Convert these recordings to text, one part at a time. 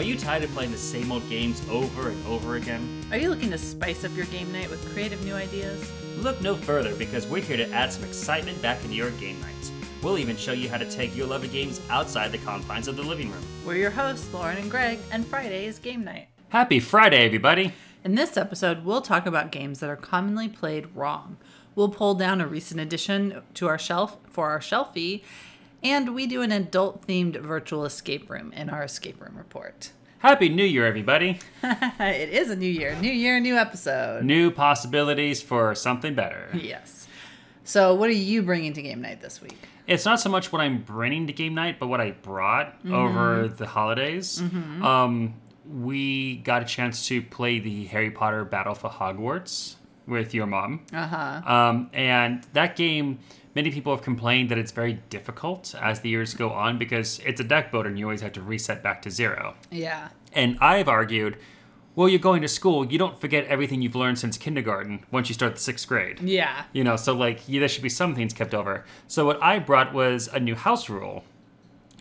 Are you tired of playing the same old games over and over again? Are you looking to spice up your game night with creative new ideas? Look no further because we're here to add some excitement back into your game nights. We'll even show you how to take your love of games outside the confines of the living room. We're your hosts, Lauren and Greg, and Friday is game night. Happy Friday, everybody! In this episode, we'll talk about games that are commonly played wrong. We'll pull down a recent addition to our shelf for our shelfie, and we do an adult themed virtual escape room in our escape room report. Happy New Year, everybody! it is a new year, new year, new episode. New possibilities for something better. Yes. So, what are you bringing to game night this week? It's not so much what I'm bringing to game night, but what I brought over the holidays. Um, we got a chance to play the Harry Potter Battle for Hogwarts with your mom. Uh huh. Um, and that game, many people have complained that it's very difficult as the years go on because it's a deck builder and you always have to reset back to zero. Yeah. And I've argued, well, you're going to school, you don't forget everything you've learned since kindergarten once you start the sixth grade. Yeah. You know, so like yeah, there should be some things kept over. So what I brought was a new house rule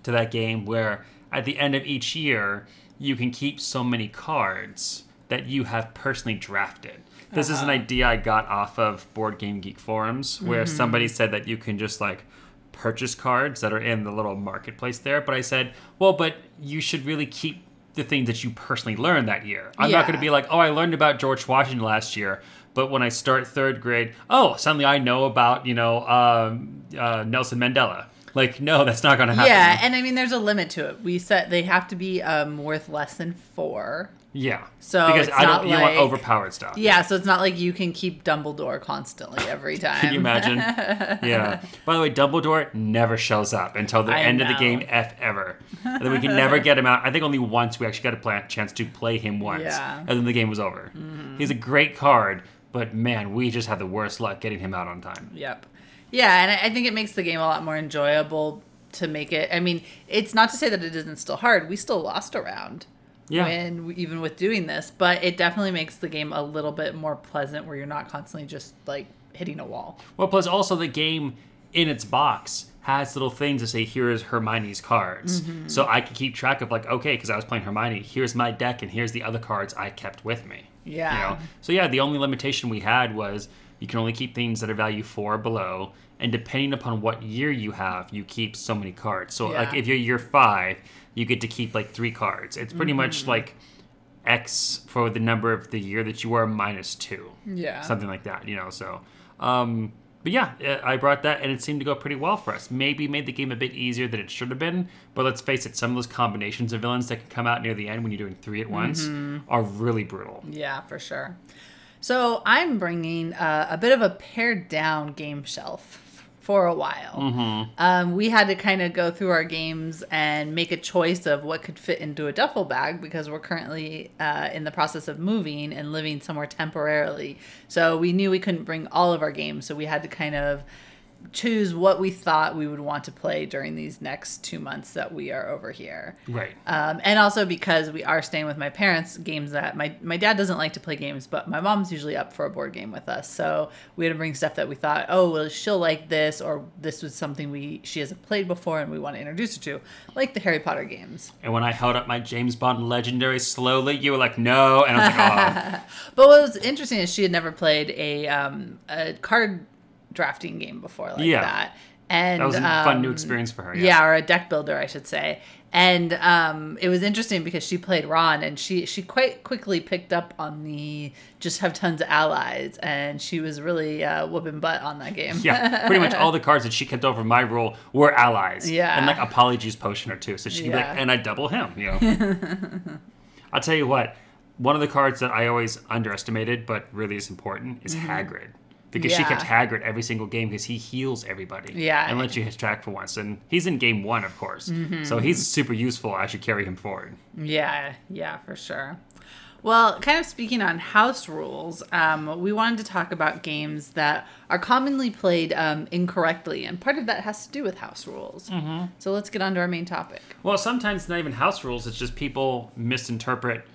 to that game where at the end of each year you can keep so many cards that you have personally drafted. This is an idea I got off of Board Game Geek forums where somebody said that you can just like purchase cards that are in the little marketplace there, but I said, "Well, but you should really keep the things that you personally learned that year. I'm not going to be like, "Oh, I learned about George Washington last year." But when I start third grade, oh, suddenly I know about you know um, uh, Nelson Mandela. Like, no, that's not going to happen. Yeah, and I mean, there's a limit to it. We said they have to be um, worth less than four. yeah. So because I don't, you want overpowered stuff. Yeah, so it's not like you can keep Dumbledore constantly every time. Can you imagine? yeah. By the way, Dumbledore never shows up until the I end of the game, F ever. And then we can never get him out. I think only once we actually got a chance to play him once. Yeah. And then the game was over. He's a great card, but man, we just had the worst luck getting him out on time. Yep. Yeah, and I think it makes the game a lot more enjoyable to make it. I mean, it's not to say that it isn't still hard. We still lost a round. Yeah. When even with doing this, but it definitely makes the game a little bit more pleasant where you're not constantly just like hitting a wall. Well, plus also the game in its box has little things to say, here is Hermione's cards. Mm-hmm. So I can keep track of like, okay, because I was playing Hermione, here's my deck and here's the other cards I kept with me. Yeah. You know? So yeah, the only limitation we had was you can only keep things that are value four or below, and depending upon what year you have, you keep so many cards. So like if you're year five, you get to keep like three cards. It's pretty much Mm-hmm. like X for the number of the year that you are minus two Yeah. something like that, you know. So, um, but yeah, I brought that, and it seemed to go pretty well for us. Maybe made the game a bit easier than it should have been, but let's face it, some of those combinations of villains that can come out near the end when you're doing three at once Mm-hmm. are really brutal. Yeah, for sure. So I'm bringing uh, a bit of a pared down game shelf for a while. Um, we had to kind of go through our games and make a choice of what could fit into a duffel bag because we're currently uh, in the process of moving and living somewhere temporarily. So we knew we couldn't bring all of our games, so we had to kind of choose what we thought we would want to play during these next two months that we are over here. Right. Um, and also because we are staying with my parents, games that my, my dad doesn't like to play games, but my mom's usually up for a board game with us. So we had to bring stuff that we thought, oh, well, she'll like this, or this was something we she hasn't played before and we want to introduce her to, like the Harry Potter games. And when I held up my James Bond Legendary slowly, you were like, "No," and I was like, "Oh." But what was interesting is she had never played a um, a card drafting game before like Yeah. that. And That was a fun new um, experience for her. yeah. Yeah. or a deck builder i should say and um, it was interesting because she played ron and she she quite quickly picked up on the just have tons of allies and she was really uh, whooping butt on that game Yeah, pretty much all the cards that she kept over my rule were allies. Yeah. And like a polyjuice potion or two. So she'd be like, and I double him, you know. I'll tell you what, one of the cards that I always underestimated, but really is important, is Hagrid. Because she Mm-hmm. Kept Hagrid every single game because he heals everybody. Yeah. And lets you hit track for once. And he's in game one, of course. Mm-hmm. So he's super useful. I should carry him forward. yeah yeah for sure well kind of speaking on house rules um, we wanted to talk about games that are commonly played um, incorrectly and part of that has to do with house rules mm-hmm. so let's get on to our main topic Well, sometimes it's not even house rules. It's just people misinterpret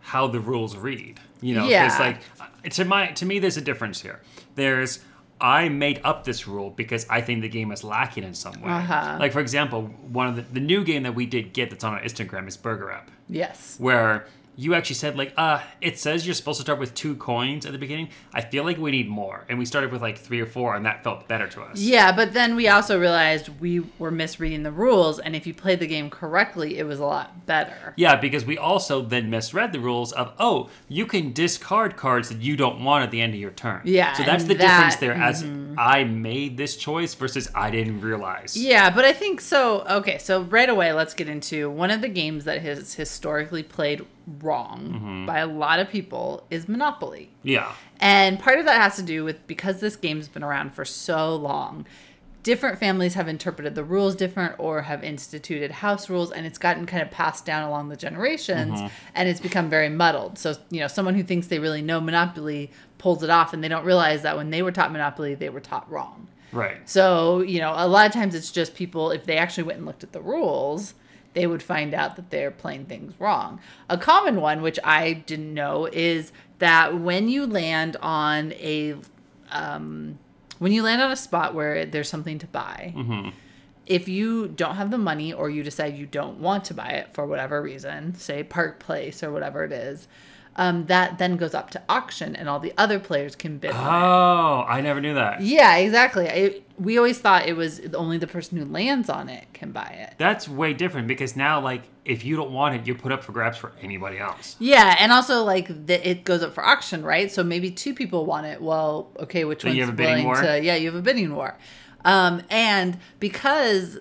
how the rules read. You know, Yeah. it's like uh, to my to me, there's a difference here. There's I made up this rule because I think the game is lacking in some way. Uh-huh. Like for example, one of the the new game that we did get that's on our Instagram is Burger Up, Yes. where you actually said like, uh, it says you're supposed to start with two coins at the beginning. I feel like we need more, and we started with like three or four, and that felt better to us. Yeah, but then we also realized we were misreading the rules, and if you played the game correctly, it was a lot better. Yeah, because we also then misread the rules of oh, you can discard cards that you don't want at the end of your turn. Yeah, So that's the difference that- there as I made this choice versus I didn't realize. Yeah, but I think so. Okay, so right away, let's get into one of the games that has historically played wrong mm-hmm. by a lot of people is Monopoly. Yeah. And part of that has to do with because this game's been around for so long, different families have interpreted the rules different or have instituted house rules and it's gotten kind of passed down along the generations mm-hmm. and it's become very muddled. So, you know, someone who thinks they really know Monopoly pulls it off and they don't realize that when they were taught Monopoly, they were taught wrong. Right. So, you know, a lot of times it's just people, if they actually went and looked at the rules, they would find out that they're playing things wrong. A common one, which I didn't know, is that when you land on a, um, when you land on a spot where there's something to buy, if you don't have the money or you decide you don't want to buy it for whatever reason, say Park Place or whatever it is, um, that then goes up to auction and all the other players can bid on it. Oh, I never knew that. Yeah, exactly. I, we always thought it was only the person who lands on it can buy it. That's way different because now, like, if you don't want it, you put up for grabs for anybody else. Yeah, and also like the, it goes up for auction, right? So maybe two people want it. Well, okay, which So one's you have a bidding willing war? to? Yeah, you have a bidding war, um, and because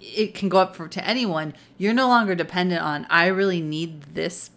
it can go up for to anyone, you're no longer dependent on. I really need this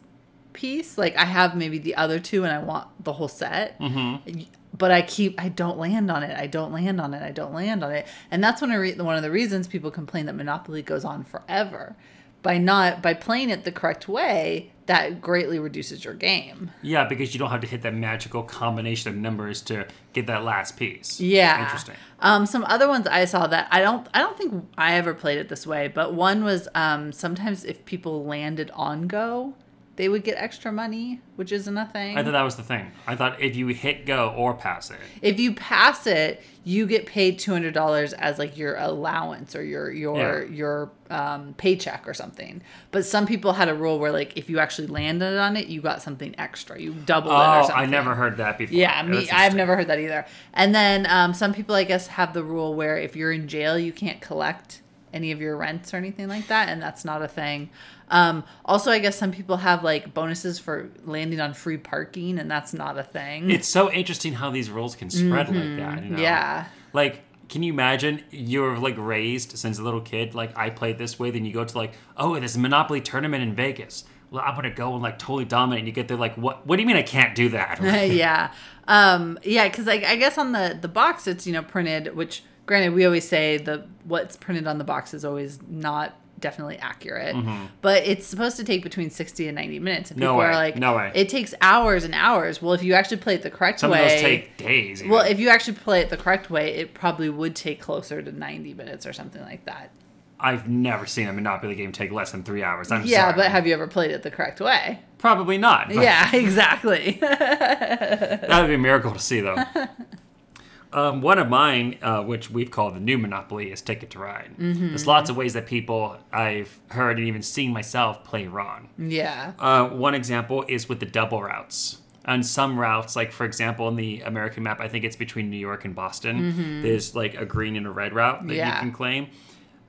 piece. Like I have maybe the other two, and I want the whole set. Mm-hmm. But I keep I don't land on it. I don't land on it. I don't land on it. And that's one of re- one of the reasons people complain that Monopoly goes on forever. By not by playing it the correct way, that greatly reduces your game. Yeah, because you don't have to hit that magical combination of numbers to get that last piece. Yeah. Interesting. Um, some other ones I saw that I don't I don't think I ever played it this way, but one was um, sometimes if people landed on go, they would get extra money, which isn't a thing. I thought that was the thing. I thought if you hit go or pass it. if you pass it, you get paid two hundred dollars as like your allowance or your your Yeah. your um, paycheck or something. But some people had a rule where like if you actually landed on it, you got something extra. You doubled it or Oh, something. I never heard that before. Yeah, me. I've never heard that either. And then um, some people, I guess, have the rule where if you're in jail, you can't collect any of your rents or anything like that, and that's not a thing. Um, also, I guess some people have like bonuses for landing on free parking, and that's not a thing. It's so interesting how these rules can spread like that. You know? Mm-hmm. Yeah. Like, can you imagine you're like raised since a little kid? Like, I played this way, then you go to like, oh, there's a Monopoly tournament in Vegas. Well, I'm gonna go and like totally dominate. And you get there like, what? What do you mean I can't do that? yeah, um, yeah, because like I guess on the the box it's you know printed, which granted we always say the what's printed on the box is always not definitely accurate, but it's supposed to take between sixty and ninety minutes. And Mm-hmm. No people way, are like, no way. it takes hours and hours. Well, if you actually play it the correct Some way, of those take days. even. well, if you actually play it the correct way, it probably would take closer to ninety minutes or something like that. I've never seen a Monopoly game take less than three hours. I'm yeah, sorry. but have you ever played it the correct way? probably not. Yeah, exactly. That would be a miracle to see, though. um, one of mine, uh, which we've called the new Monopoly, is Ticket to Ride. Mm-hmm. There's lots of ways that people I've heard and even seen myself play wrong. yeah. Uh, one example is with the double routes. On some routes, like for example, in the American map, I think it's between New York and Boston. There's like a green and a red route that Mm-hmm. Yeah. you can claim.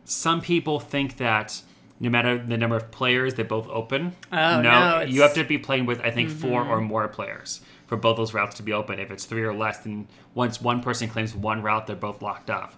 Some people think that no matter the number of players, they both open. Oh, no, you Mm-hmm. have to be playing with I think four or more players for both those routes to be open. If it's three or less, then once one person claims one route, they're both locked off.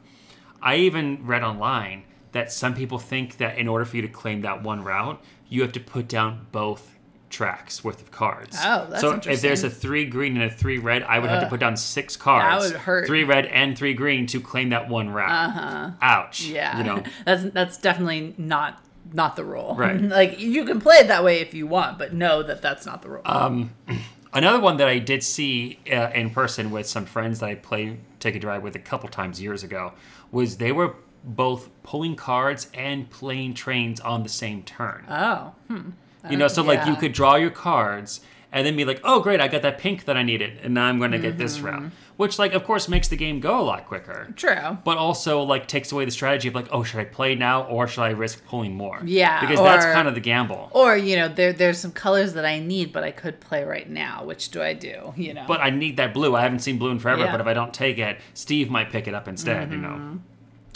I even read online that some people think that in order for you to claim that one route, you have to put down both tracks worth of cards. Oh, that's interesting. so if there's a three green and a three red, I would have to put down six cards. That would hurt. Three red and three green to claim that one route. Uh-huh. Ouch. Yeah, You know. that's that's definitely not not the rule. Right. like you can play it that way if you want, but know that that's not the rule. Um, Another one that I did see uh, in person with some friends that I played Ticket to Ride with a couple times years ago was they were both pulling cards and playing trains on the same turn. oh, hmm. you know, so like you could draw your cards and then be like, oh great, I got that pink that I needed, and now I'm going to get this Mm-hmm. Which like of course makes the game go a lot quicker. True. But also like takes away the strategy of like, oh, should I play now or should I risk pulling more? Yeah, because that's kind of the gamble. Or you know, there there's some colors that I need, but I could play right now. Which do I do? You know. But I need that blue. I haven't seen blue in forever. Yeah. Mm-hmm. But if I don't take it, Steve might pick it up instead. You know.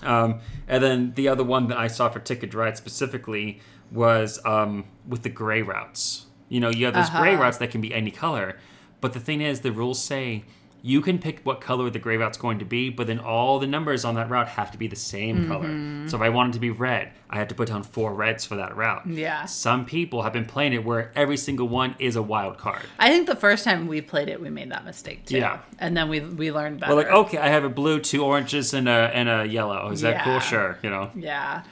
Um, and then the other one that I saw for Ticket Ride specifically was um, with the gray routes. You know, you have those gray Uh-huh. routes that can be any color, but the thing is, the rules say you can pick what color the gray route's going to be, but then all the numbers on that route have to be the same Mm-hmm. color. So if I wanted to be red, I had to put down four reds for that route. Yeah. Some people have been playing it where every single one is a wild card. I think the first time we played it, we made that mistake too. Yeah. And then we we learned better. We're like, okay, I have a blue, two oranges, and a and a yellow. Is that cool? Sure. You know. Yeah.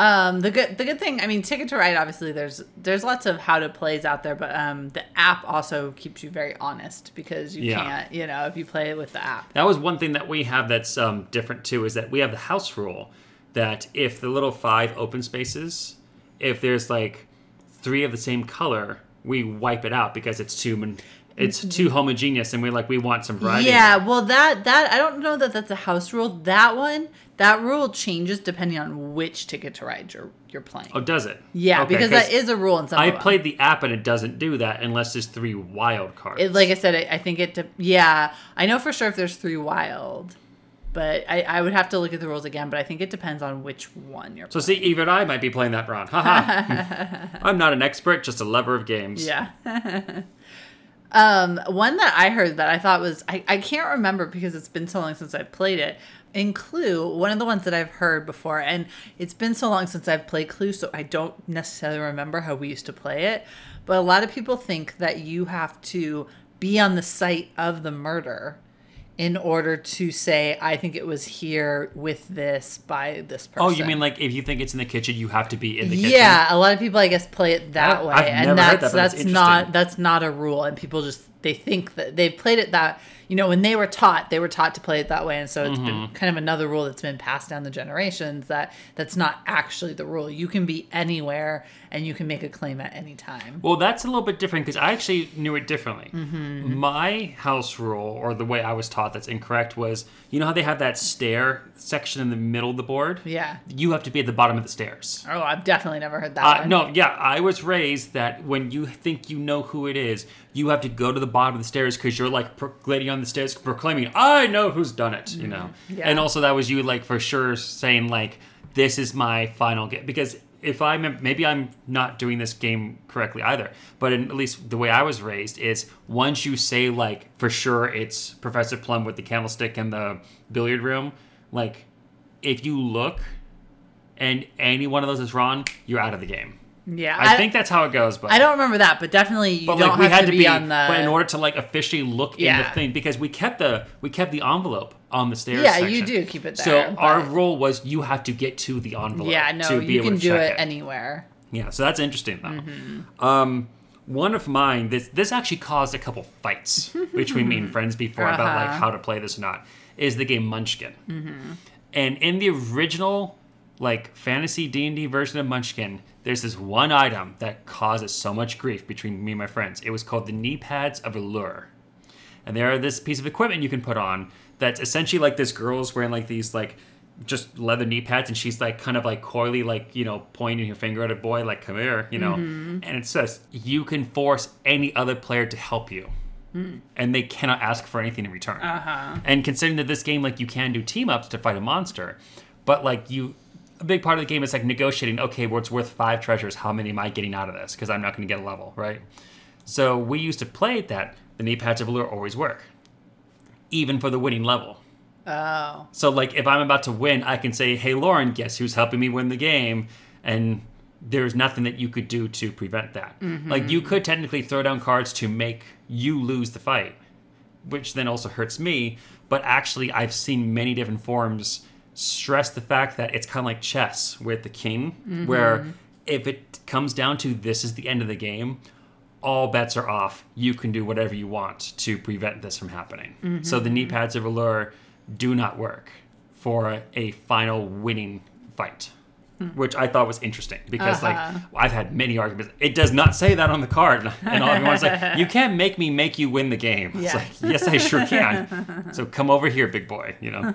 Um, the good the good thing, I mean, Ticket to Ride. Obviously, there's there's lots of how to plays out there, but um, the app also keeps you very honest because you Yeah. can't, you know, if you play it with the app. That was one thing that we have that's um, different too. Is that we have the house rule that if the little five open spaces, if there's like three of the same color, we wipe it out because it's too mon- it's mm-hmm. too homogeneous, and we're like we want some variety. Yeah, well, that that I don't know that that's a house rule. That one, that rule changes depending on which Ticket to Ride you're you're playing. Oh, does it? yeah, Okay, because that is a rule in some. I played the app and it doesn't do that unless there's three wild cards. It, like I said, I, I think it. De- yeah, I know for sure if there's three wild, but I, I would have to look at the rules again. But I think it depends on which one you're. So see, even I might be playing that wrong. Haha. I'm not an expert, just a lover of games. Yeah. um, one that I heard that I thought was I, I can't remember because it's been so long since I've played it. In Clue, one of the ones that I've heard before, and it's been so long since I've played Clue, so I don't necessarily remember how we used to play it. But a lot of people think that you have to be on the site of the murder in order to say, I think it was here with this by this person. Oh, you mean like if you think it's in the kitchen, you have to be in the kitchen? Yeah, a lot of people I guess play it that I- way, I've and that's that, that's not that's not a rule, and people just they think that they've played it that you know when they were taught they were taught to play it that way, and so it's Mm-hmm. kind of another rule that's been passed down the generations that that's not actually the rule. You can be anywhere and you can make a claim at any time. Well, that's a little bit different because I actually knew it differently. Mm-hmm. My house rule, or the way I was taught that's incorrect, was you know how they have that stair section in the middle of the board? Yeah. You have to be at the bottom of the stairs. Oh, I've definitely never heard that. Uh, one. no, yeah, I was raised that when you think you know who it is, you have to go to the bottom of the stairs because you're like pro- lady on the stairs proclaiming, "I know who's done it," you know. Mm-hmm. Yeah. And also that was you like for sure saying like, "This is my final game," because if I mem- maybe I'm not doing this game correctly either, but in, at least the way I was raised is once you say like for sure it's Professor Plum with the candlestick in the billiard room, like if you look and any one of those is wrong, you're out of the game. Yeah, I, think that's how it goes, but I don't remember that, but definitely you but don't like we have had to, to be, be, on the. but in order to like officially look in the thing because we kept the we kept the envelope on the stairs. Yeah, you do keep it there. So there, our but- rule was you have to get to the envelope. yeah, no, to be you able can to do check it anywhere. Yeah, so that's interesting though. Mm-hmm. Um, one of mine, this this actually caused a couple fights between me and friends before about like Uh-huh. how to play this or not. Is the game Munchkin, and in the original like fantasy D and D version of Munchkin, there's this one item that causes so much grief between me and my friends. It was called the knee pads of Allure. And they are this piece of equipment you can put on that's essentially like this girl's wearing like these like just leather knee pads and she's like kind of like coyly like you know pointing her finger at a boy like come here you know? And it says you can force any other player to help you. And they cannot ask for anything in return. Uh-huh. and considering that this game like you can do team ups to fight a monster but like you a big part of the game is like negotiating okay well it's worth five treasures how many am i getting out of this? Because i'm not going to get a level right? So we used to play that the knee pads of allure always work even for the winning level. Oh, so like if i'm about to win i can say hey lauren guess who's helping me win the game? And there's nothing that you could do to prevent that. Mm-hmm. Like you could technically throw down cards to make you lose the fight which then also hurts me but actually i've seen many different forms stress the fact that it's kind of like chess with the king where mm-hmm. if it comes down to this is the end of the game all bets are off. You can do whatever you want to prevent this from happening. So the knee mm-hmm. pads of allure do not work for a, a final winning fight. Hmm. which I thought was interesting because Uh-huh. like I've had many arguments. It does not say that on the card, and all everyone's like, "You can't make me make you win the game." It's like, yes, I sure can. so come over here, big boy. You know.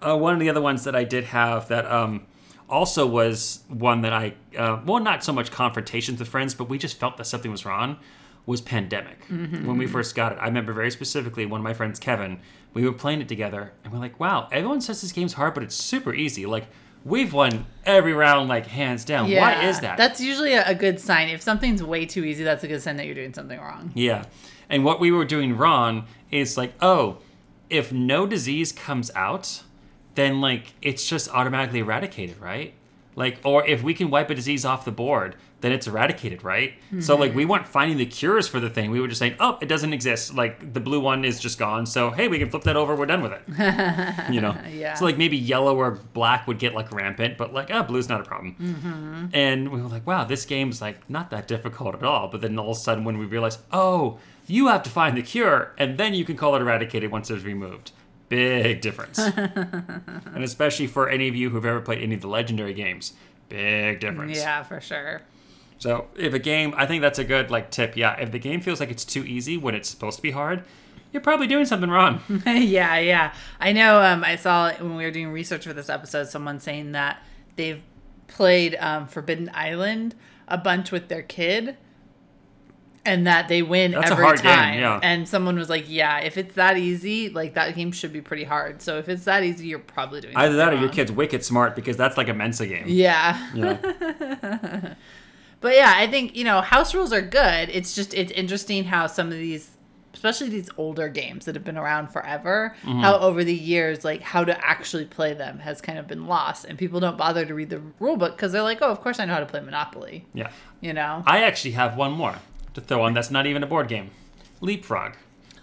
Uh, one of the other ones that I did have that um, also was one that I, uh, well, not so much confrontations with friends, but we just felt that something was wrong, was Pandemic. When we first got it, I remember very specifically one of my friends, Kevin, we were playing it together, and we're like, wow, everyone says this game's hard, but it's super easy. Like, we've won every round, like, hands down. Why is that? That's usually a good sign. If something's way too easy, that's a good sign that you're doing something wrong. Yeah. And what we were doing wrong is like, oh, if no disease comes out, then like it's just automatically eradicated, right? Like, or if we can wipe a disease off the board, then it's eradicated, right? So like we weren't finding the cures for the thing. We were just saying, oh, it doesn't exist. Like the blue one is just gone. So hey, we can flip that over. We're done with it. you know. Yeah. So like maybe yellow or black would get like rampant, but like oh, blue's not a problem. Mm-hmm. And we were like, wow, this game's like not that difficult at all. But then all of a sudden, when we realized, oh, you have to find the cure, and then you can call it eradicated once it's removed. Big difference. and especially for any of you who've ever played any of the legendary games, big difference. Yeah, for sure. So if a game, I think that's a good like tip. Yeah, if the game feels like it's too easy when it's supposed to be hard, you're probably doing something wrong. yeah, yeah. I know. Um, I saw when we were doing research for this episode, someone saying that they've played um, Forbidden Island a bunch with their kid, and that they win That's a every hard game, time. yeah. And someone was like, "Yeah, if it's that easy, like that game should be pretty hard. So if it's that easy, you're probably doing Either that or something your kid's wicked smart because that's like a Mensa game. Yeah. Know? But yeah, I think, you know, house rules are good. It's just it's interesting how some of these especially these older games that have been around forever, Mm-hmm. how over the years like how to actually play them has kind of been lost and people don't bother to read the rule book cuz they're like, "Oh, of course I know how to play Monopoly." yeah. You know? I actually have one more to throw on that's not even a board game. Leapfrog.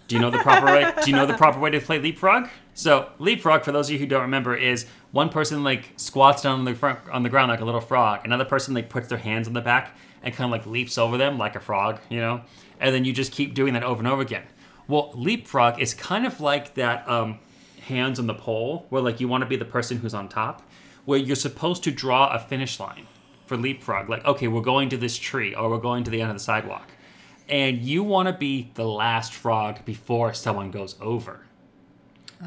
Do you know the proper way? Do you know the proper way to play leapfrog? So leapfrog, for those of you who don't remember, is one person like squats down on the front on the ground like a little frog. Another person like puts their hands on the back and kind of like leaps over them like a frog, you know. And then you just keep doing that over and over again. Well, leapfrog is kind of like that um, hands on the pole, where like you want to be the person who's on top, where you're supposed to draw a finish line for leapfrog. Like, okay, we're going to this tree, or we're going to the end of the sidewalk and you want to be the last frog before someone goes over.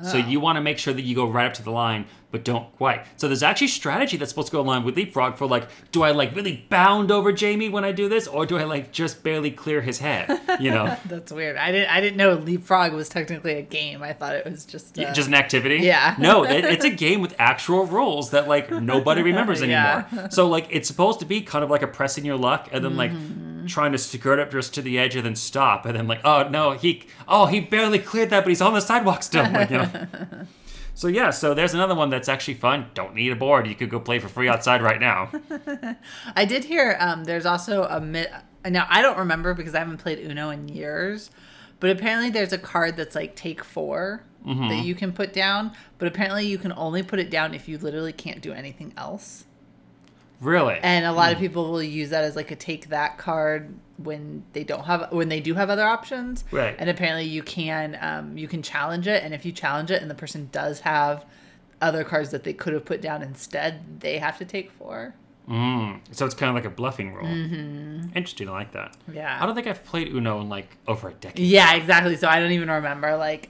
So you want to make sure that you go right up to the line, but don't quite. So there's actually strategy that's supposed to go along with leapfrog for like, do I like really bound over Jamie when I do this, or do I like just barely clear his head? You know, That's weird. I didn't I didn't know Leapfrog was technically a game. I thought it was just just an activity. Yeah. No, it, it's a game with actual rules that like nobody remembers anymore. Yeah. So like it's supposed to be kind of like a pressing your luck, and then like Mm-hmm. Trying to skirt up just to the edge and then stop, and then like oh no he oh he barely cleared that, but he's on the sidewalk still. Like, you know. So yeah, so there's another one that's actually fun. Don't need a board. You could go play for free outside right now. I did hear um, there's also a mi- now I don't remember because I haven't played Uno in years, but apparently there's a card that's like take 4 Mm-hmm. that you can put down, but apparently you can only put it down if you literally can't do anything else. Really? And a Hmm. lot of people will use that as like a take that card when they don't have when they do have other options. Right. And apparently you can um, you can challenge it, and if you challenge it and the person does have other cards that they could have put down instead, they have to take four. Mm, so it's kind of like a bluffing rule. Mm-hmm. Interesting. I like that. Yeah. I don't think I've played Uno in like over a decade. Yeah, exactly. So I don't even remember like.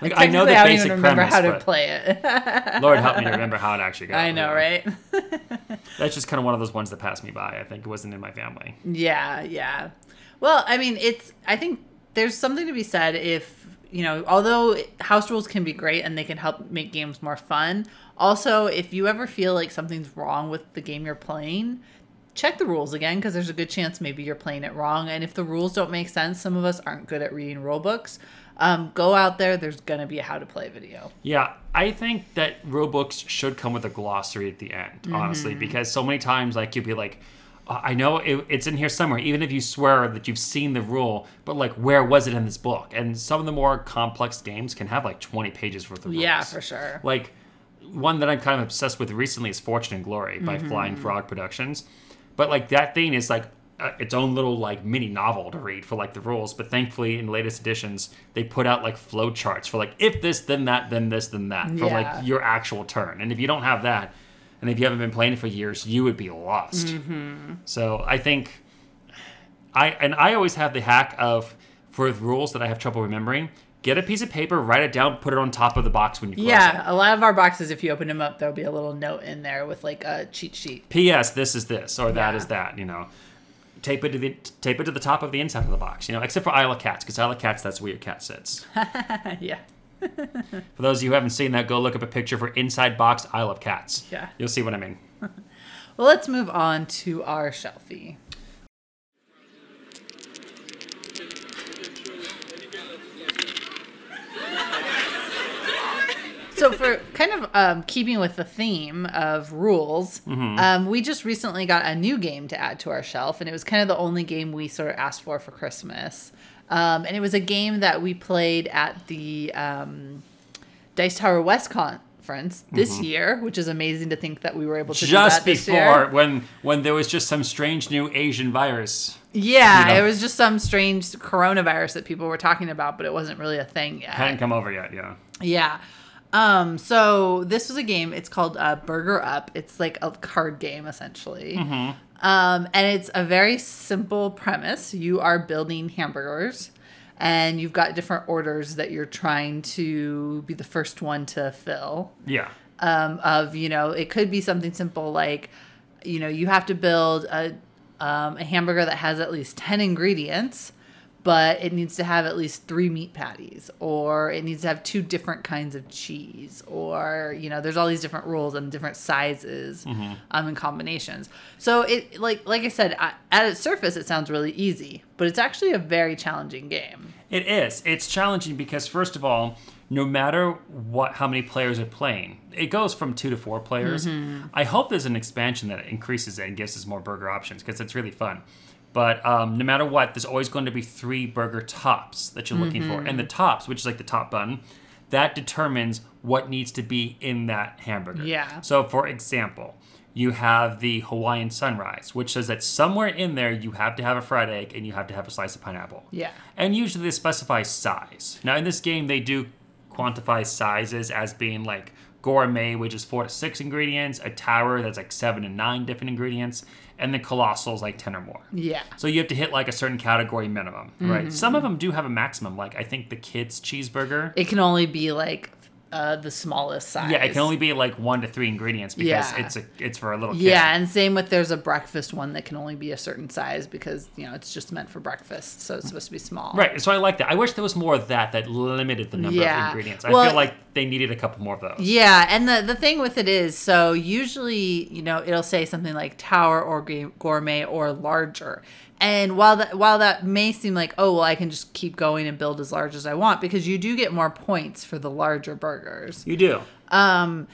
Like, I know the I don't basic even remember premise, how to play it. Lord help me to remember how it actually goes. I know, right? That's just kind of one of those ones that passed me by. I think it wasn't in my family. Yeah, yeah. Well, I mean, it's. I think there's something to be said if you know, although house rules can be great and they can help make games more fun. Also, if you ever feel like something's wrong with the game you're playing, check the rules again because there's a good chance maybe you're playing it wrong. And if the rules don't make sense, some of us aren't good at reading rule books. Um, go out there. There's gonna be a how to play video. Yeah, I think that rule books should come with a glossary at the end, Mm-hmm. honestly, because so many times, like, you'd be like, "Uh, I know it, it's in here somewhere, even if you swear that you've seen the rule, but like, where was it in this book? And some of the more complex games can have like 20 pages worth of rules. Yeah, for sure. Like, one that I'm kind of obsessed with recently is Fortune and Glory by Mm-hmm. Flying Frog Productions. But like, that thing is like, uh, its own little like mini novel to read for like the rules but thankfully in latest editions they put out like flow charts for like if this then that then this then that for Yeah. like your actual turn and if you don't have that and if you haven't been playing it for years, you would be lost. Mm-hmm. So I think I and I always have the hack of for rules that I have trouble remembering. Get a piece of paper, write it down, put it on top of the box when you close Yeah, it. a lot of our boxes, if you open them up, there'll be a little note in there with like a cheat sheet. P.S. This is this or that Yeah. is that. You know, tape it to the tape it to the top of the inside of the box. You know, except for Isle of Cats because Isle of Cats that's where your cat sits. yeah. For those of you who haven't seen that, go look up a picture for inside box Isle of Cats. Yeah. You'll see what I mean. Well, let's move on to our shelfie. So, for kind of um, keeping with the theme of rules, um, we just recently got a new game to add to our shelf, and it was kind of the only game we sort of asked for for Christmas. Um, and it was a game that we played at the um, Dice Tower West conference this year, which is amazing to think that we were able to do Just that this before year. when when there was just some strange new Asian virus. Yeah, you know. it was just some strange coronavirus that people were talking about, but it wasn't really a thing yet. Hadn't come over yet, yeah. Yeah. Um, so this was a game. It's called uh, Burger Up. It's like a card game essentially. Um, and it's a very simple premise. You are building hamburgers, and you've got different orders that you're trying to be the first one to fill Yeah. um, of you know it could be something simple like you know you have to build a, um, a hamburger that has at least 10 ingredients but it needs to have at least three meat patties or it needs to have two different kinds of cheese or you know there's all these different rules and different sizes um, and combinations so it like like i said I- at its surface it sounds really easy but it's actually a very challenging game It is. It's challenging because first of all, no matter what how many players are playing, it goes from two to four players. Mm-hmm. I hope there's an expansion that increases it and gives us more burger options because it's really fun. But um, no matter what, there's always going to be three burger tops that you're looking for, Mm-hmm. and the tops, which is like the top bun, that determines what needs to be in that hamburger. Yeah. So, for example, you have the Hawaiian sunrise, which says that somewhere in there you have to have a fried egg and you have to have a slice of pineapple. Yeah. And usually they specify size. Now, in this game, they do quantify sizes as being like gourmet, which is four to six ingredients, a tower that's like seven to nine different ingredients, and the colossal is like 10 or more. yeah So you have to hit like a certain category minimum, Mm-hmm. right? Some of them do have a maximum, like I think the kids' cheeseburger. it can only be like uh, the smallest size Yeah, it can only be like one to three ingredients because Yeah. it's a it's for a little kid. Yeah, and same with there's a breakfast one that can only be a certain size because you know it's just meant for breakfast, so it's supposed to be small. Right, so I like that. I wish there was more of that that limited the number Yeah. of ingredients. I Well- feel like they needed a couple more of those. Yeah, and the the thing with it is, so usually you know it'll say something like tower or gourmet or larger. And while that while that may seem like oh well I can just keep going and build as large as I want because you do get more points for the larger burgers. You do. Um,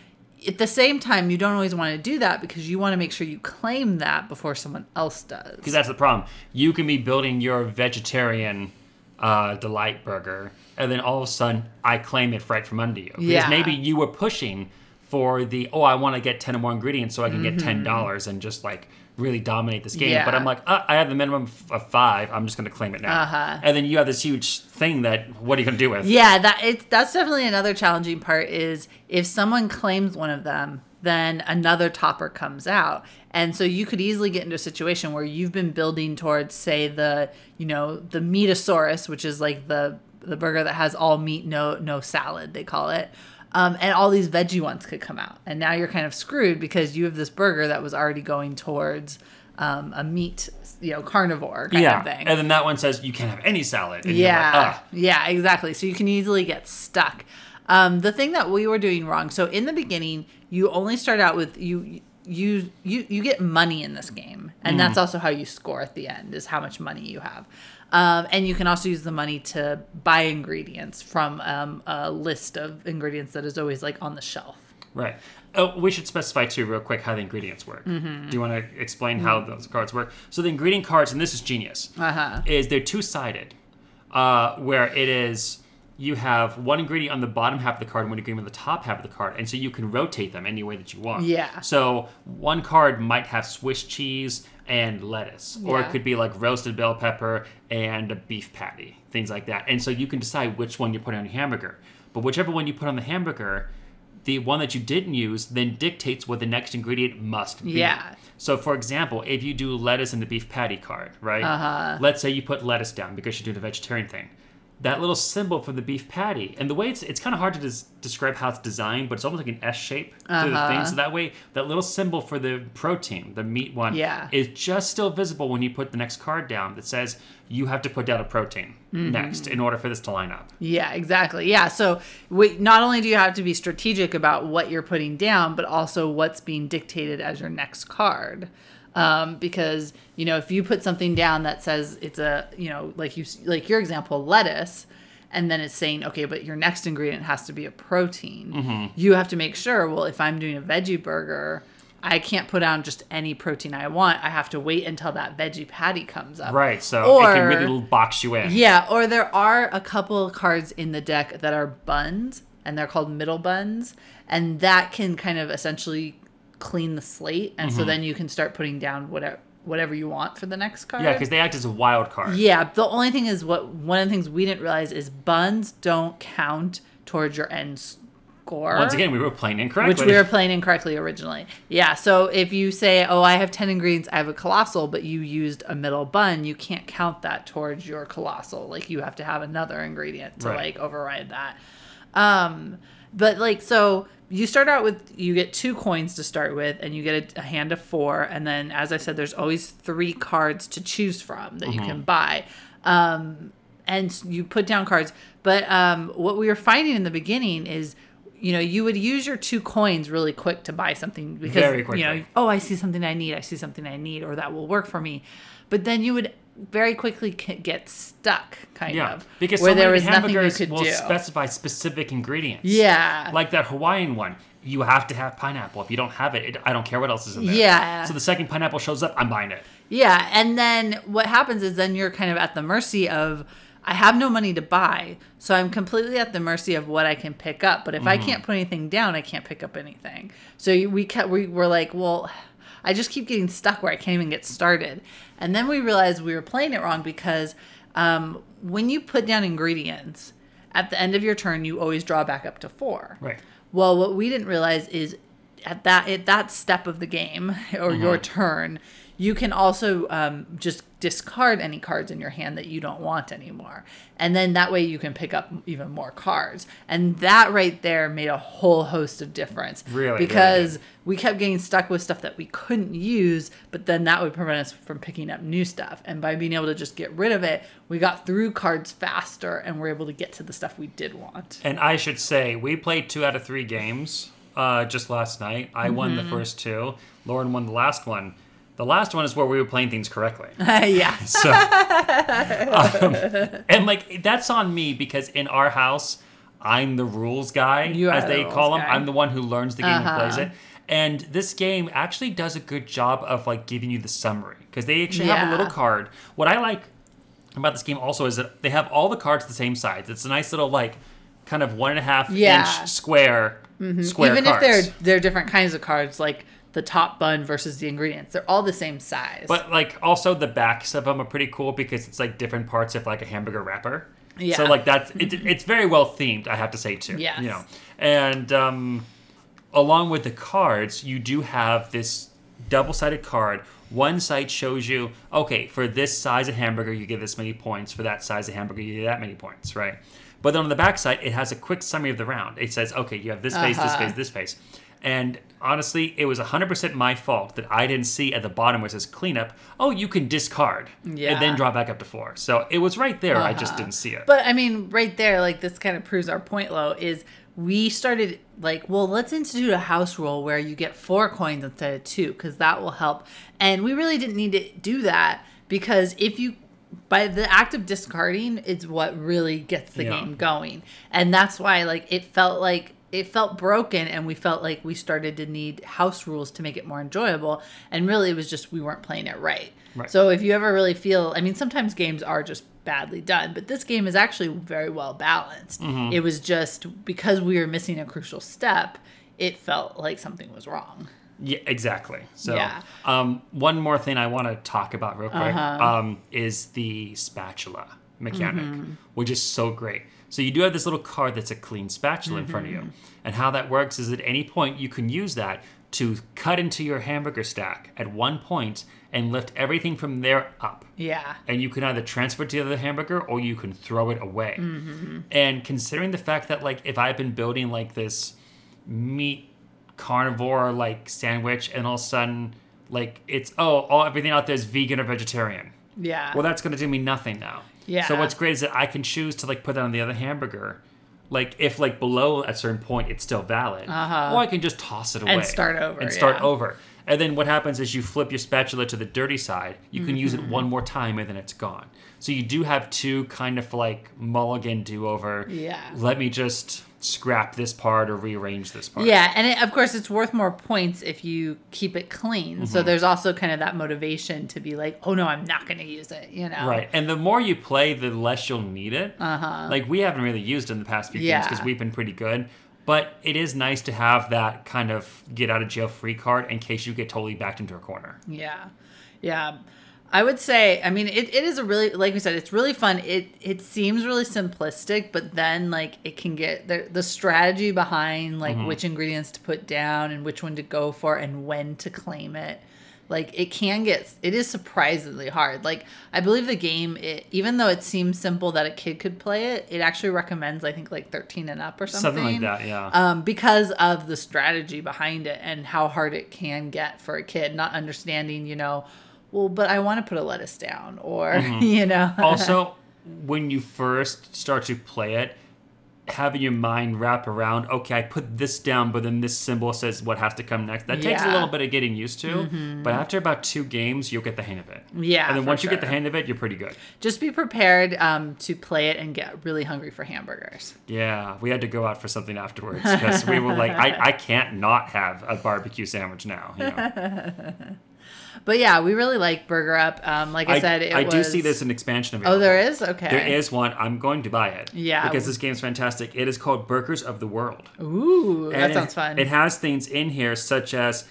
at the same time, you don't always want to do that because you want to make sure you claim that before someone else does. Because that's the problem. You can be building your vegetarian uh, delight burger, and then all of a sudden, I claim it right from under you. Because Yeah. maybe you were pushing for the oh, I want to get ten or more ingredients so I can get ten dollars and just like really dominate this game. But Mm-hmm. I'm like, uh, I have the minimum of five. I'm just going to claim it now. Uh-huh. And then you have this huge thing that what are you going to do with? Yeah, that it's that's definitely another challenging part is if someone claims one of them, then another topper comes out. And so you could easily get into a situation where you've been building towards say the, you know, the meatosaurus, which is like the the burger that has all meat, no no salad, they call it. Um, and all these veggie ones could come out. And now you're kind of screwed because you have this burger that was already going towards um, a meat, you know, carnivore kind yeah. of thing. And then that one says you can't have any salad. And you're Yeah, like, yeah, exactly. So you can easily get stuck. Um, the thing that we were doing wrong. So in the beginning, you only start out with you. You you you get money in this game, and that's also how you score at the end is how much money you have. Um, and you can also use the money to buy ingredients from um, a list of ingredients that is always like on the shelf. Right. Oh, we should specify too, real quick, how the ingredients work. Mm-hmm. Do you want to explain how those cards work? So the ingredient cards, and this is genius, Uh-huh. is they're two sided, uh, where it is you have one ingredient on the bottom half of the card and one ingredient on the top half of the card, and so you can rotate them any way that you want. Yeah. So one card might have Swiss cheese and lettuce, or it could be like roasted bell pepper and a beef patty, things like that. And so you can decide which one you put on your hamburger. But whichever one you put on the hamburger, the one that you didn't use then dictates what the next ingredient must be. Yeah. So, for example, if you do lettuce in the beef patty card, right? Uh-huh. Let's say you put lettuce down because you're doing a vegetarian thing. That little symbol for the beef patty, and the way it's it's kind of hard to des- describe how it's designed, but it's almost like an S shape to the thing. Uh-huh. So that way, that little symbol for the protein, the meat one, Yeah. is just still visible when you put the next card down that says you have to put down a protein Mm-hmm. next in order for this to line up. Yeah, exactly. Yeah. So we, not only do you have to be strategic about what you're putting down, but also what's being dictated as your next card. Um, because you know, if you put something down that says it's a, you know, like you like your example, lettuce, and then it's saying, okay, but your next ingredient has to be a protein. Mm-hmm. You have to make sure. Well, if I'm doing a veggie burger. I can't put on just any protein I want. I have to wait until that veggie patty comes up. Right. So it can really box you in. Yeah, or there are a couple of cards in the deck that are buns, and they're called middle buns, and that can kind of essentially clean the slate, and Mm-hmm. so then you can start putting down whatever whatever you want for the next card. Yeah, because they act as a wild card. yeah. The only thing is what one of the things we didn't realize is buns don't count towards your end score. Once again, we were playing incorrectly. Which we were playing incorrectly originally. Yeah, so if you say, oh, I have 10 ingredients, I have a colossal, but you used a middle bun, you can't count that towards your colossal. Like, you have to have another ingredient to, Right. like, override that. Um, but, like, so you start out with, you get two coins to start with, and you get a, a hand of four. And then, as I said, there's always three cards to choose from that you can buy. Um, and you put down cards. But um, what we were finding in the beginning is, you know, you would use your two coins really quick to buy something because you know, oh, I see something I need, I see something I need, or that will work for me. But then you would very quickly get stuck, kind Yeah, of, because where so there many was nothing you hamburgers could will do. specify specific ingredients. Yeah. like that Hawaiian one. You have to have pineapple. If you don't have it, it I don't care what else is in there. Yeah. So the second pineapple shows up, I'm buying it. Yeah, and then what happens is then you're kind of at the mercy of I have no money to buy, so I'm completely at the mercy of what I can pick up. But if I mm-hmm. can't put anything down, I can't pick up anything. So we kept we were like, well, I just keep getting stuck where I can't even get started. And then we realized we were playing it wrong because um, when you put down ingredients at the end of your turn, you always draw back up to four. Right. Well, what we didn't realize is at that at that step of the game or your turn, you can also um, just discard any cards in your hand that you don't want anymore, and then that way you can pick up even more cards. And that right there made a whole host of difference. Really, because we kept getting stuck with stuff that we couldn't use, but then that would prevent us from picking up new stuff. And by being able to just get rid of it, we got through cards faster and were able to get to the stuff we did want. And I should say, we played two out of three games uh, just last night. I won Mm-hmm. the first two. Lauren won the last one. The last one is where we were playing things correctly. yeah. So, um, and like that's on me because in our house, I'm the rules guy, You as they rules call him. guy. I'm the one who learns the game and plays Uh-huh. it. And this game actually does a good job of like giving you the summary because they actually have a little card. What I like about this game also is that they have all the cards the same size. It's a nice little like kind of one and a half Yeah. Mm-hmm. inch square square Even cards. if they're they're different kinds of cards, like the top bun versus the ingredients, they're all the same size. But like also the backs of them are pretty cool because it's like different parts of like a hamburger wrapper. Yeah. So like that's it, it's very well themed. I have to say too. Yeah. You know, and um, along with the cards, you do have this double-sided card. One side shows you, okay, for this size of hamburger, you get this many points. For that size of hamburger, you get that many points, right? But then on the back side, it has a quick summary of the round. It says, okay, you have this face, this Uh-huh. face, this face. And honestly, it was 100% my fault that I didn't see at the bottom where it says cleanup, oh, you can discard yeah. and then draw back up to four. So it was right there. I just Uh-huh. didn't see it. But I mean, right there, like this kind of proves our point, low is we started like, well, let's institute a house rule where you get four coins instead of two, because that will help. And we really didn't need to do that because if you by the act of discarding is what really gets the Yeah. game going. And that's why like it felt like it felt broken and we felt like we started to need house rules to make it more enjoyable. And really it was just we weren't playing it right. Right. So if you ever really feel, I mean, sometimes games are just badly done, but this game is actually very well balanced. Mm-hmm. It was just because we were missing a crucial step, it felt like something was wrong. Yeah, exactly. So, Yeah. um, one more thing I want to talk about real quick Uh-huh. um, is the spatula mechanic, Mm-hmm. which is so great. So you do have this little card that's a clean spatula in front of you. Mm-hmm. And how that works is at any point you can use that to cut into your hamburger stack at one point and lift everything from there up. Yeah. And you can either transfer it to the other hamburger or you can throw it away. Mm-hmm. And considering the fact that like if I've been building like this meat carnivore like sandwich and all of a sudden like it's oh all everything out there is vegan or vegetarian. Yeah. Well, that's going to do me nothing now. Yeah. So what's great is that I can choose to like put that on the other hamburger, like if like below a certain point it's still valid, Uh-huh. or I can just toss it away And start over, and start yeah. over. And then what happens is you flip your spatula to the dirty side. You can use it Mm-hmm. one more time and then it's gone. So you do have two kind of like mulligan do over. Yeah. Let me just scrap this part or rearrange this part. Yeah, and it, of course, it's worth more points if you keep it clean. Mm-hmm. So there's also kind of that motivation to be like, oh no, I'm not going to use it. You know, Right. And the more you play, the less you'll need it. Uh-huh. Like we haven't really used it in the past few games because we've been pretty good. But it is nice to have that kind of get out of jail free card in case you get totally backed into a corner. Yeah, yeah. I would say, I mean, it, it is a really, like we said, it's really fun. It it seems really simplistic, but then like it can get the the strategy behind like which ingredients to put down and which one to go for and when to claim it. Like it can get, it is surprisingly hard. Like I believe the game, it, even though it seems simple that a kid could play it, it actually recommends I think like thirteen and up or something. Something like that, yeah. um, because of the strategy behind it and how hard it can get for a kid not understanding you know well but i want to put a lettuce down or you know also, when you first start to play it, having your mind wrap around, okay, I put this down, but then this symbol says what has to come next. That takes a Mm-hmm. little bit of getting used to. But after about two games, you'll get the hang of it. Yeah, And then once you get the hang of it, you're pretty good. just be prepared um, to play it and get really hungry for hamburgers Yeah, we had to go out for something afterwards because we were like, I, I can't not have a barbecue sandwich now. You know? but yeah we really like burger up um, like i, said it I was, do see there's an expansion of oh there is okay There is one. I'm going to buy it. Yeah. Because this game's fantastic. It is called Burgers of the World. ooh that And sounds it, fun It has things in here such as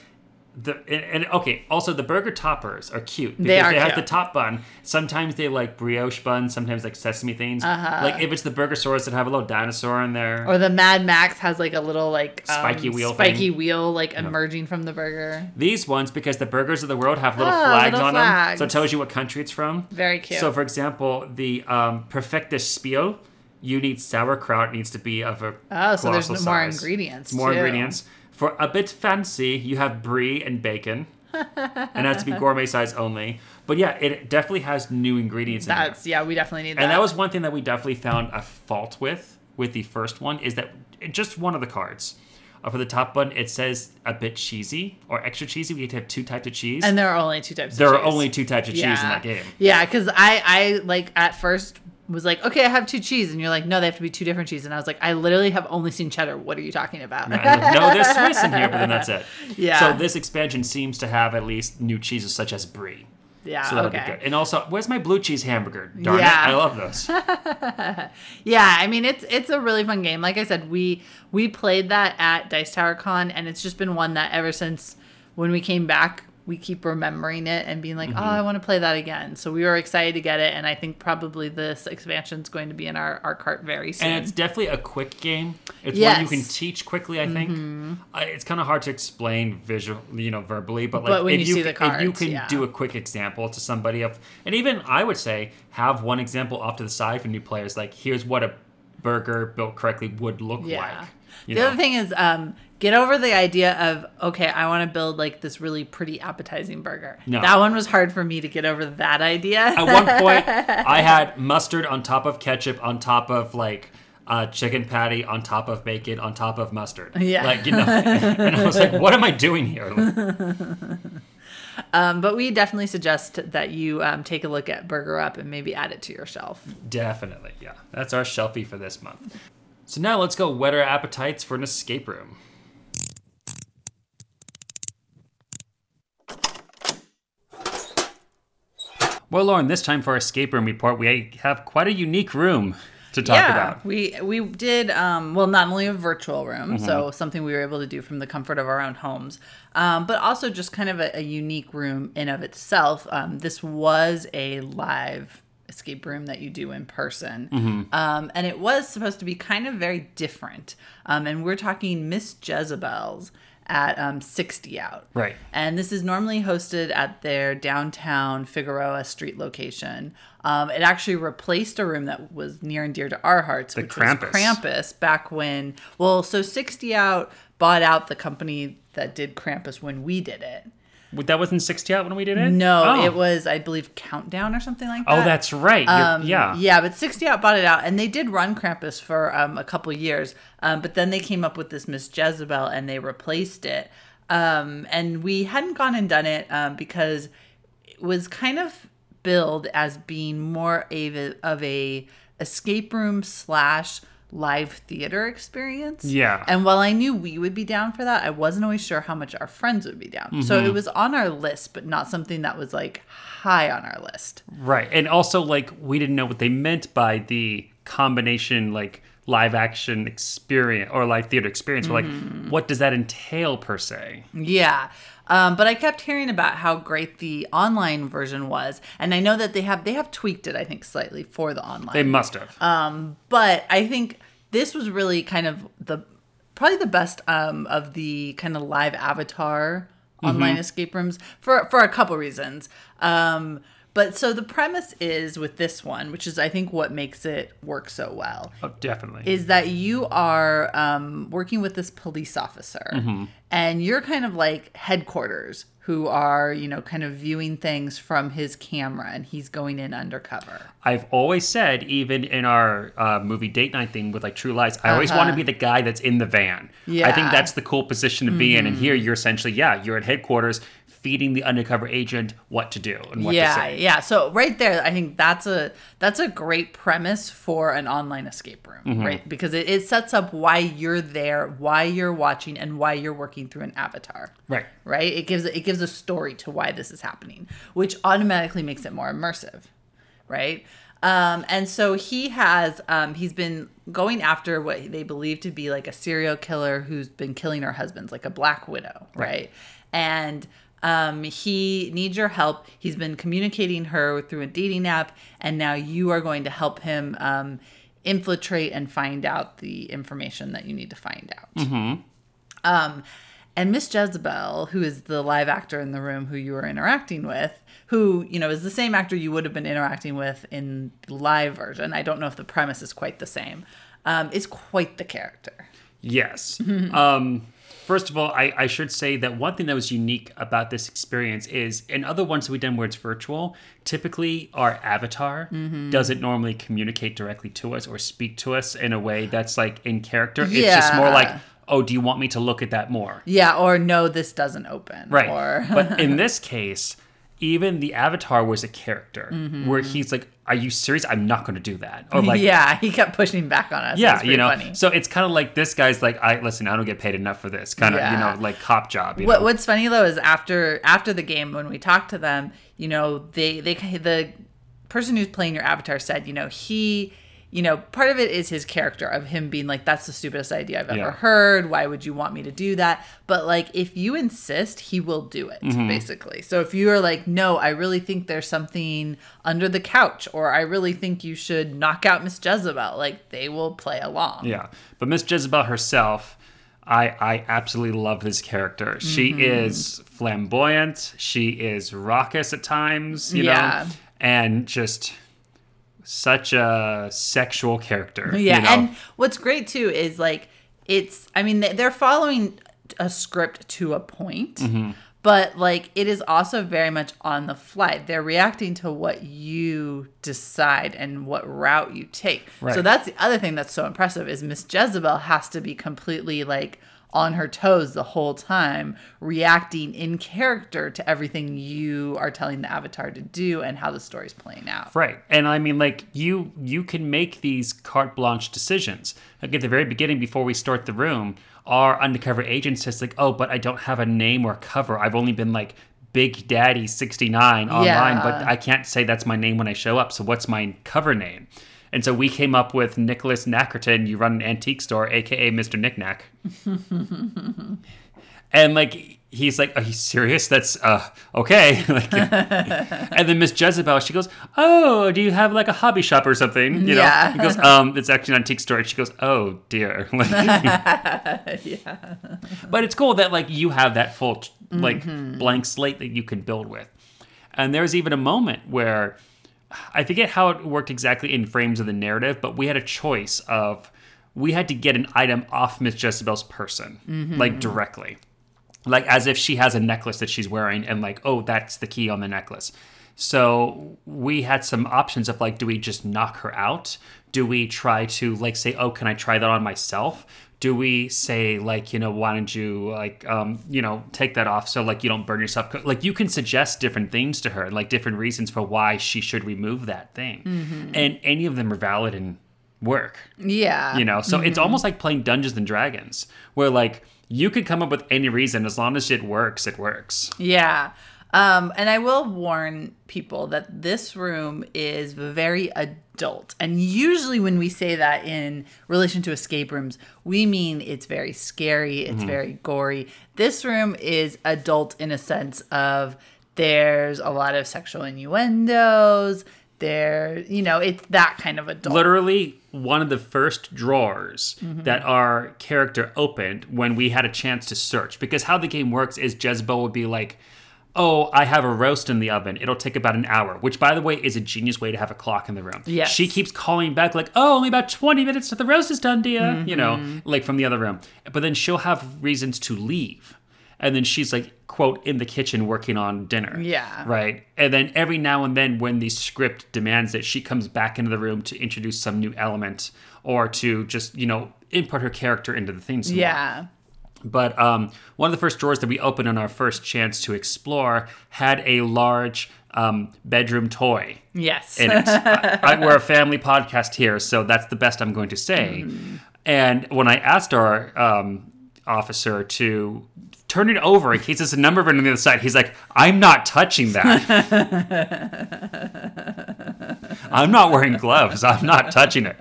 the and, and okay. Also, the burger toppers are cute because They are they have cute. the top bun. Sometimes they like brioche buns. Sometimes like sesame things. Uh-huh. Like if it's the burger stores that have a little dinosaur in there. or the mad max has like a little like um, Spiky wheel spiky thing. wheel like emerging from the burger These ones, because the burgers of the world have little Oh, flags little on them, so it tells you what country it's from. very cute So, for example, the um, Perfectus Spiel, you need sauerkraut needs to be of a Oh, so there's colossal more ingredients, More too. ingredients. For a bit fancy, you have brie and bacon, and that's to be gourmet size only. But yeah, it definitely has new ingredients in there. that's yeah we definitely need that And that was one thing that we definitely found a fault with with the first one is that just one of the cards. Uh, for the top button, it says a bit cheesy or extra cheesy. We get to have two types of cheese. And there are only two types. Of cheese. There of are cheese. only two types of cheese in that game. Yeah, because I I like at first was like, okay, I have two cheese, and you're like, no, they have to be two different cheese, and I was like, I literally have only seen cheddar. What are you talking about? No, there's Swiss in here, but then that's it. Yeah. So this expansion seems to have at least new cheeses such as brie. yeah, So that'll okay. be good. And also, where's my blue cheese hamburger? Darn Yeah. it, I love those. Yeah, I mean it's it's a really fun game. Like I said, we we played that at Dice Tower Con, and it's just been one that ever since when we came back, we keep remembering it and being like, Mm-hmm. oh, I want to play that again. So we were excited to get it, and I think probably this expansion is going to be in our, our cart very soon. And it's definitely a quick game. It's one you can teach quickly. I think I it's kind of hard to explain visual, you know, verbally. But like, But when if you you, see the can, if you can yeah. do a quick example to somebody of, and even I would say have one example off to the side for new players. Like, here's what a burger built correctly would look Yeah. like. You the know? other thing is, um, get over the idea of okay, I want to build like this really pretty appetizing burger. No. That one was hard for me to get over that idea. At one point, I had mustard on top of ketchup, on top of like uh, chicken patty, on top of bacon, on top of mustard. Yeah. Like, you know, and I was like, what am I doing here? um, but we definitely suggest that you um, take a look at Burger Up and maybe add it to your shelf. Definitely, yeah. That's our shelfie for this month. So now let's go whet our appetites for an escape room. Well, Lauren, this time for our escape room report, we have quite a unique room to talk yeah, about. we we did um, well not only a virtual room, Mm-hmm. so something we were able to do from the comfort of our own homes, um, but also just kind of a, a unique room in of itself. Um, this was a live escape room that you do in person. Um, and it was supposed to be kind of very different. Um, and we're talking Miss Jezebel's at um, 60 Out. Right. And this is normally hosted at their downtown Figueroa Street location. Um, it actually replaced a room that was near and dear to our hearts, which Krampus. was Krampus back when, well, so 60 Out bought out the company that did Krampus when we did it. That wasn't 60 out when we did it? No, Oh. it was, I believe, Countdown or something like that. Oh, that's right. Um, yeah. yeah, but 60 Out bought it out, and they did run Krampus for um, a couple years. Um, but then they came up with this Miss Jezebel, and they replaced it. Um, and we hadn't gone and done it um, because it was kind of billed as being more a, of a escape room slash live theater experience. Yeah. And while I knew we would be down for that, I wasn't always sure how much our friends would be down. So Mm-hmm. it was on our list, but not something that was like high on our list. Right. And also, like, we didn't know what they meant by the combination, like, live action experience or live theater experience. We're Mm-hmm. like, what does that entail per se? Yeah. Um, but I kept hearing about how great the online version was, and I know that they have they have tweaked it, I think, slightly for the online. They must have. Um, but I think this was really kind of the probably the best um, of the kind of live avatar online escape rooms for for a couple reasons. Um, but so the premise is with this one, which is I think what makes it work so well, oh, definitely. is that you are um, working with this police officer and you're kind of like headquarters who are you know kind of viewing things from his camera and he's going in undercover I've always said, even in our uh, movie date night thing with like True Lies, I always want to be the guy that's in the van. Yeah. I think Uh-huh. Mm-hmm. that's the cool position to be in. And here you're essentially, yeah, you're at headquarters feeding the undercover agent what to do and what to say. yeah. So right there i think that's a that's a great premise for an online escape room Mm-hmm. right? Because it, it sets up why you're there why you're watching and why you're working through an avatar. Right. right? It gives it gives a story to why this is happening which automatically makes it more immersive right? Um, and so he has um, he's been going after what they believe to be like a serial killer who's been killing her husbands like a black widow right, and um, he needs your help he's been communicating her through a dating app and now you are going to help him um, infiltrate and find out the information that you need to find out um, and Miss Jezebel, who is the live actor in the room who you were interacting with, who, you know, is the same actor you would have been interacting with in the live version. I don't know if the premise is quite the same. Um, is quite the character. Yes. um, first of all, I, I should say that one thing that was unique about this experience is in other ones that we've done where it's virtual, typically our avatar doesn't normally communicate directly to us or speak to us in a way that's like in character. It's just more like, oh, do you want me to look at that more? Yeah, or no, this doesn't open. Right. Or but in this case, even the avatar was a character Mm-hmm. where he's like, Are you serious? I'm not going to do that. Or like, yeah, he kept pushing back on us. Yeah, you know. funny. So it's kind of like this guy's like, I listen, I don't get paid enough for this kind of, you know, like cop job. You What? What's funny though is after after the game when we talked to them, you know, they they the person who's playing your avatar said, you know, he, you know, part of it is his character of him being like, that's the stupidest idea I've ever Yeah. heard. Why would you want me to do that? But like, if you insist, he will do it Mm-hmm. basically. So if you are like, no, I really think there's something under the couch, or I really think you should knock out Miss Jezebel, like they will play along. Yeah, but Miss Jezebel herself, I I absolutely love this character. She Mm-hmm. is flamboyant. She is raucous at times, you Yeah. know, and just such a sexual character. Yeah, you know? and what's great too is like it's. I mean, they- they're following a script to a point, Mm-hmm. but like it is also very much on the fly. They're reacting to what you decide and what route you take. So that's the other thing that's so impressive is Miss Jezebel has to be completely like on her toes the whole time, reacting in character to everything you are telling the avatar to do and how the story's playing out. Right. And I mean like you you can make these carte blanche decisions. Like at the very beginning before we start the room, our undercover agent says like, "Oh, but I don't have a name or cover. I've only been like Big Daddy 69 online, Yeah. but I can't say that's my name when I show up. So what's my cover name?" And so we came up with Nicholas Nackerton. You run an antique store, aka Mr. Knickknack. and like he's like, "Are you serious? That's uh okay." like, and then Miss Jezebel, she goes, "Oh, do you have like a hobby shop or something?" You know, Yeah. he goes, "Um, it's actually an antique store." And she goes, "Oh dear." Like, yeah. but it's cool that like you have that full like blank slate that you can build with. And there's even a moment where I forget how it worked exactly in frames of the narrative, but we had a choice of we had to get an item off Miss Jezebel's person, mm-hmm. like directly. Like as if she has a necklace that she's wearing and like, oh, that's the key on the necklace. So we had some options of like, do we just knock her out? Do we try to like say, oh, can I try that on myself? Do we say like, you know, why don't you like, um, you know, take that off so like you don't burn yourself? Like you can suggest different things to her, like different reasons for why she should remove that thing, and any of them are valid and work Yeah. you know so it's almost like playing dungeons and dragons where like you could come up with any reason as long as it works it works Yeah. Um, and I will warn people that this room is very adult. And usually, when we say that in relation to escape rooms, we mean it's very scary, it's very gory. This room is adult in a sense of there's a lot of sexual innuendos. There, you know, it's that kind of adult. literally one of the first drawers that our character opened when we had a chance to search because how the game works is jezebel would be like oh i have a roast in the oven it'll take about an hour which by the way is a genius way to have a clock in the room Yes. she keeps calling back like oh only about 20 minutes till the roast is done dear you know mm-hmm. like from the other room but then she'll have reasons to leave and then she's like quote in the kitchen working on dinner Yeah. right and then every now and then when the script demands it she comes back into the room to introduce some new element or to just you know input her character into the thing Yeah. more. But um, one of the first drawers that we opened on our first chance to explore had a large um, bedroom toy Yes. in it. I, I- we're a family podcast here, so that's the best I'm going to say. And when I asked our um, officer to turn it over in case there's a number of it on the other side, he's like, "I'm not touching that. I'm not wearing gloves. I'm not touching it."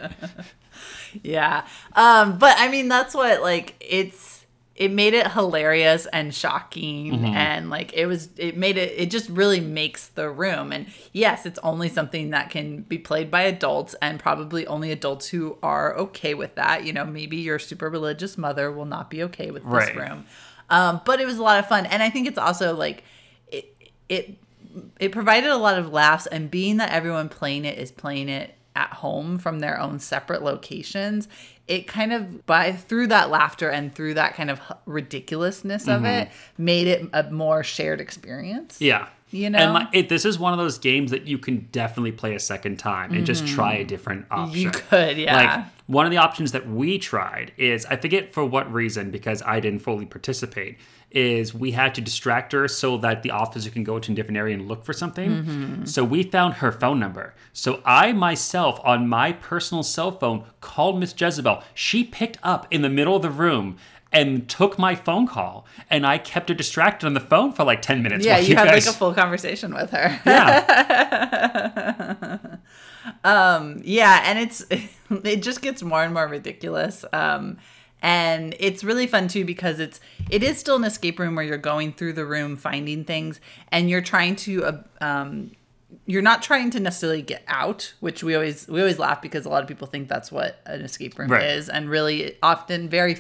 Yeah. Um, but I mean that's what like it's it made it hilarious and shocking Mm-hmm. and like it was it made it it just really makes the room and yes it's only something that can be played by adults and probably only adults who are okay with that you know maybe your super religious mother will not be okay with this Right. room um, but it was a lot of fun and i think it's also like it it it provided a lot of laughs and being that everyone playing it is playing it at home from their own separate locations it kind of by through that laughter and through that kind of ridiculousness of it made it a more shared experience Yeah. You know? and like, it, this is one of those games that you can definitely play a second time and just try a different option. Mm-hmm. you could yeah Like one of the options that we tried is I forget for what reason because I didn't fully participate is we had to distract her so that the officer can go to a different area and look for something. Mm-hmm. So we found her phone number. So I myself on my personal cell phone called Miss Jezebel. She picked up in the middle of the room and took my phone call and I kept her distracted on the phone for like 10 minutes. yeah while you had guys- like a full conversation with her Yeah. yeah and it's it just gets more and more ridiculous um and it's really fun too because it's it is still an escape room where you're going through the room finding things and you're trying to uh, um you're not trying to necessarily get out which we always we always laugh because a lot of people think that's what an escape room Right. is and really often very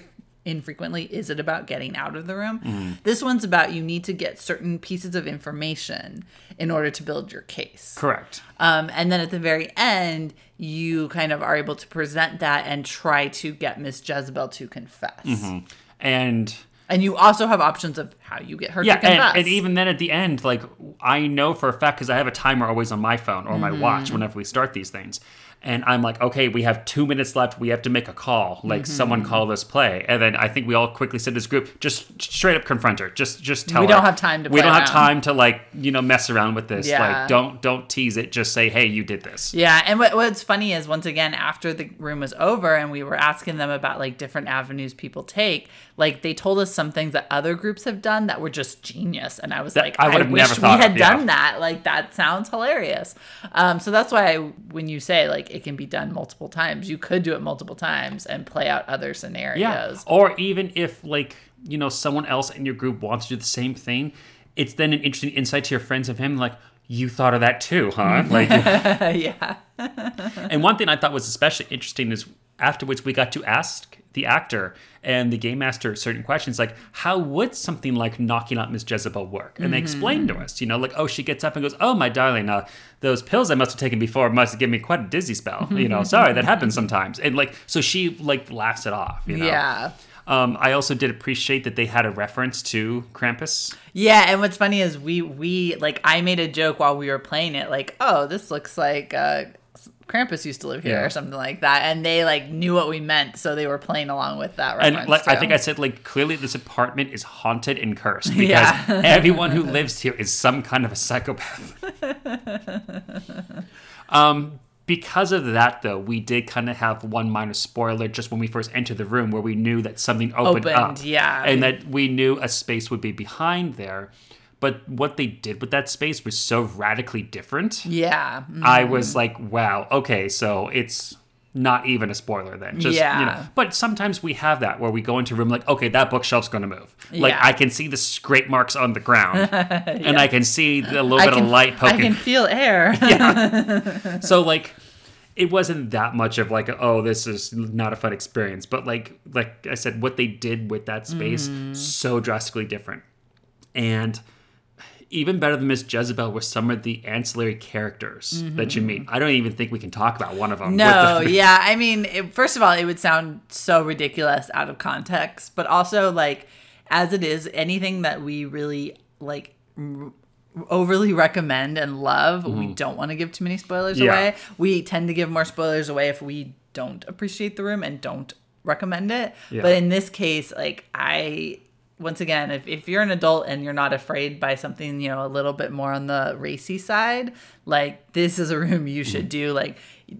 infrequently is it about getting out of the room this one's about you need to get certain pieces of information in order to build your case Correct. um, and then at the very end, you kind of are able to present that and try to get Miss Jezebel to confess. Mm-hmm. And And you also have options of how you get her yeah, to confess. and, and even then at the end, like I know for a fact because I have a timer always on my phone or my Mm-hmm. watch whenever we start these things. And I'm like, okay, we have two minutes left. We have to make a call. Like Mm-hmm. someone call this play. And then I think we all quickly said this group, just straight up confront her. Just just tell We her. don't have time to We don't have time to like, you know, mess around with this. Yeah. Like don't don't tease it. Just say, hey, you did this. yeah, and what, what's funny is once again after the room was over and we were asking them about like different avenues people take, like they told us some things that other groups have done that were just genius, and I was That like, I I, would have wish we had yeah. done that. Like that sounds hilarious. Um, so that's why I, when you say like it can be done multiple times, you could do it multiple times and play out other scenarios. Yeah. Or even if like you know someone else in your group wants to do the same thing, it's then an interesting insight to your friends of him like you thought of that too, huh? Like yeah. and one thing I thought was especially interesting is afterwards we got to ask the actor and the game master certain questions like how would something like knocking out miss jezebel work? And they explained to us you know like oh she gets up and goes oh my darling uh, those pills i must have taken before must have given me quite a dizzy spell. You know sorry that happens sometimes. And like so she like laughs it off you know? Yeah. um, i also did appreciate that they had a reference to krampus. Yeah, and what's funny is we we like I made a joke while we were playing it, like, oh, this looks like uh, Krampus used to live here Yeah. or something like that, and they like knew what we meant, so they were playing along with that and like, I think I said like clearly this apartment is haunted and cursed because Yeah. everyone who lives here is some kind of a psychopath. um, because of that, though, we did kind of have one minor spoiler just when we first entered the room where we knew that something opened, Opened, up, yeah. and that we knew a space would be behind there. But what they did with that space was so radically different. yeah, mm, I was like, wow, okay, so it's not even a spoiler then. Just you know. Yeah. But sometimes we have that where we go into a room like, okay, that bookshelf's gonna move. Like I can see the scrape marks on the ground. And I can see a little I bit can, of light poking. I can feel air. yeah. so like it wasn't that much of like oh this is not a fun experience but like like i said what they did with that space Mm-hmm. so drastically different and even better than miss jezebel were some of the ancillary characters that you meet i don't even think we can talk about one of them Mm-hmm. No, yeah. I mean, it, first of all, it would sound so ridiculous out of context, but also like as it is, anything that we really like r- overly recommend and love, we don't want to give too many spoilers Mm-hmm. Yeah. away. We tend to give more spoilers away if we don't appreciate the room and don't recommend it. Yeah. But in this case, like I once again, if, if you're an adult and you're not afraid by something, you know, a little bit more on the racy side, like this is a room you should do. Like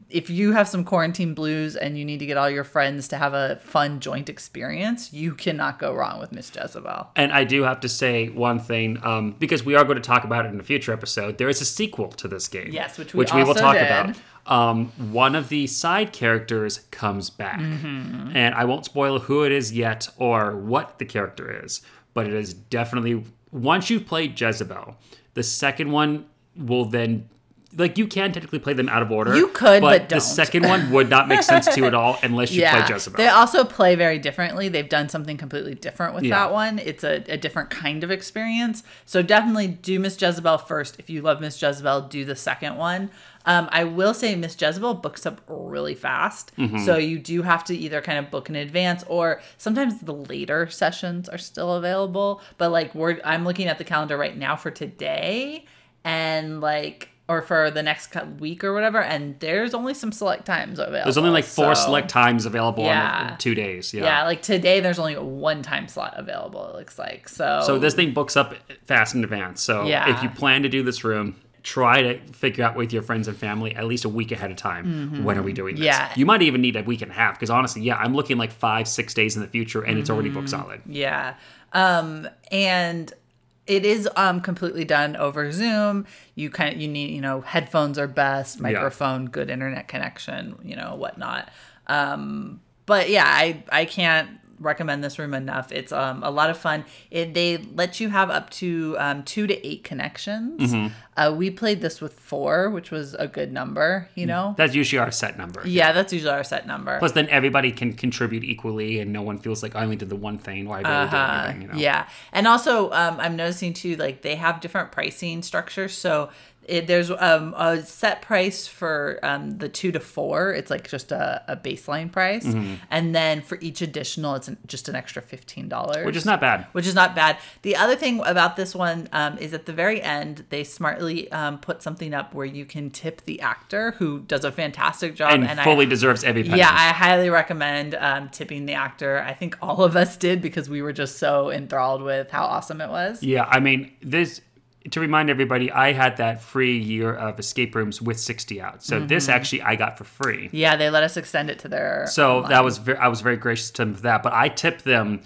if you have some quarantine blues and you need to get all your friends to have a fun joint experience, you cannot go wrong with Miss Jezebel. And I do have to say one thing, um, because we are going to talk about it in a future episode. There is a sequel to this game. Yes, which we which we will talk did. about. Um, one of the side characters comes back, Mm-hmm. and I won't spoil who it is yet or what the character is, but it is definitely once you've played Jezebel, the second one will then. Like you can technically play them out of order. You could, but the don't. second one would not make sense to you at all unless you yeah, play Jezebel. they also play very differently. They've done something completely different with Yeah. that one. It's a, a different kind of experience. So definitely do Miss Jezebel first. If you love Miss Jezebel, do the second one. Um, I will say Miss Jezebel books up really fast. Mm-hmm. So you do have to either kind of book in advance or sometimes the later sessions are still available. But like we're I'm looking at the calendar right now for today and like or for the next week or whatever, and there's only some select times available. There's only like four so- select times available Yeah. in two days. yeah. like today there's only one time slot available, it looks like. So So this thing books up fast in advance. So Yeah. if you plan to do this room, try to figure out with your friends and family at least a week ahead of time. When are we doing this? Mm-hmm. Yeah. You might even need a week and a half because honestly, yeah, I'm looking like five, six days in the future and it's already Mm-hmm. booked solid. Yeah. Um and it is um completely done over Zoom. You kind of you need, you know, headphones are best, microphone, good internet connection, you know, whatnot. Um but yeah, I I can't recommend this room enough. It's um a lot of fun. It they let you have up to um 2 to 8 connections. Mm-hmm. Uh we played this with 4, which was a good number, you know. That's usually our set number. Yeah, that's usually our set number. Plus, then everybody can contribute equally, and no one feels like I only did the one thing. Why I barely did Uh-huh. anything? You know? Yeah, and also um, I'm noticing too, like they have different pricing structures. So it, there's um, a set price for um, the two to four. It's like just a, a baseline price, Mm-hmm. and then for each additional, it's an, just an extra fifteen dollars, Which is not bad. which is not bad. The other thing about this one um, is at the very end, they smartly um, put something up where you can tip the actor who does a fantastic job, And, I- fully deserves every penny. yeah, I highly recommend um, tipping the actor. I think all of us did because we were just so enthralled with how awesome it was. Yeah, I mean, this to remind everybody, I had that free year of escape rooms with 60 out. So Mm-hmm. this actually I got for free. Yeah, they let us extend it to their. So online. that was very, I was very gracious to them for that. But I tipped them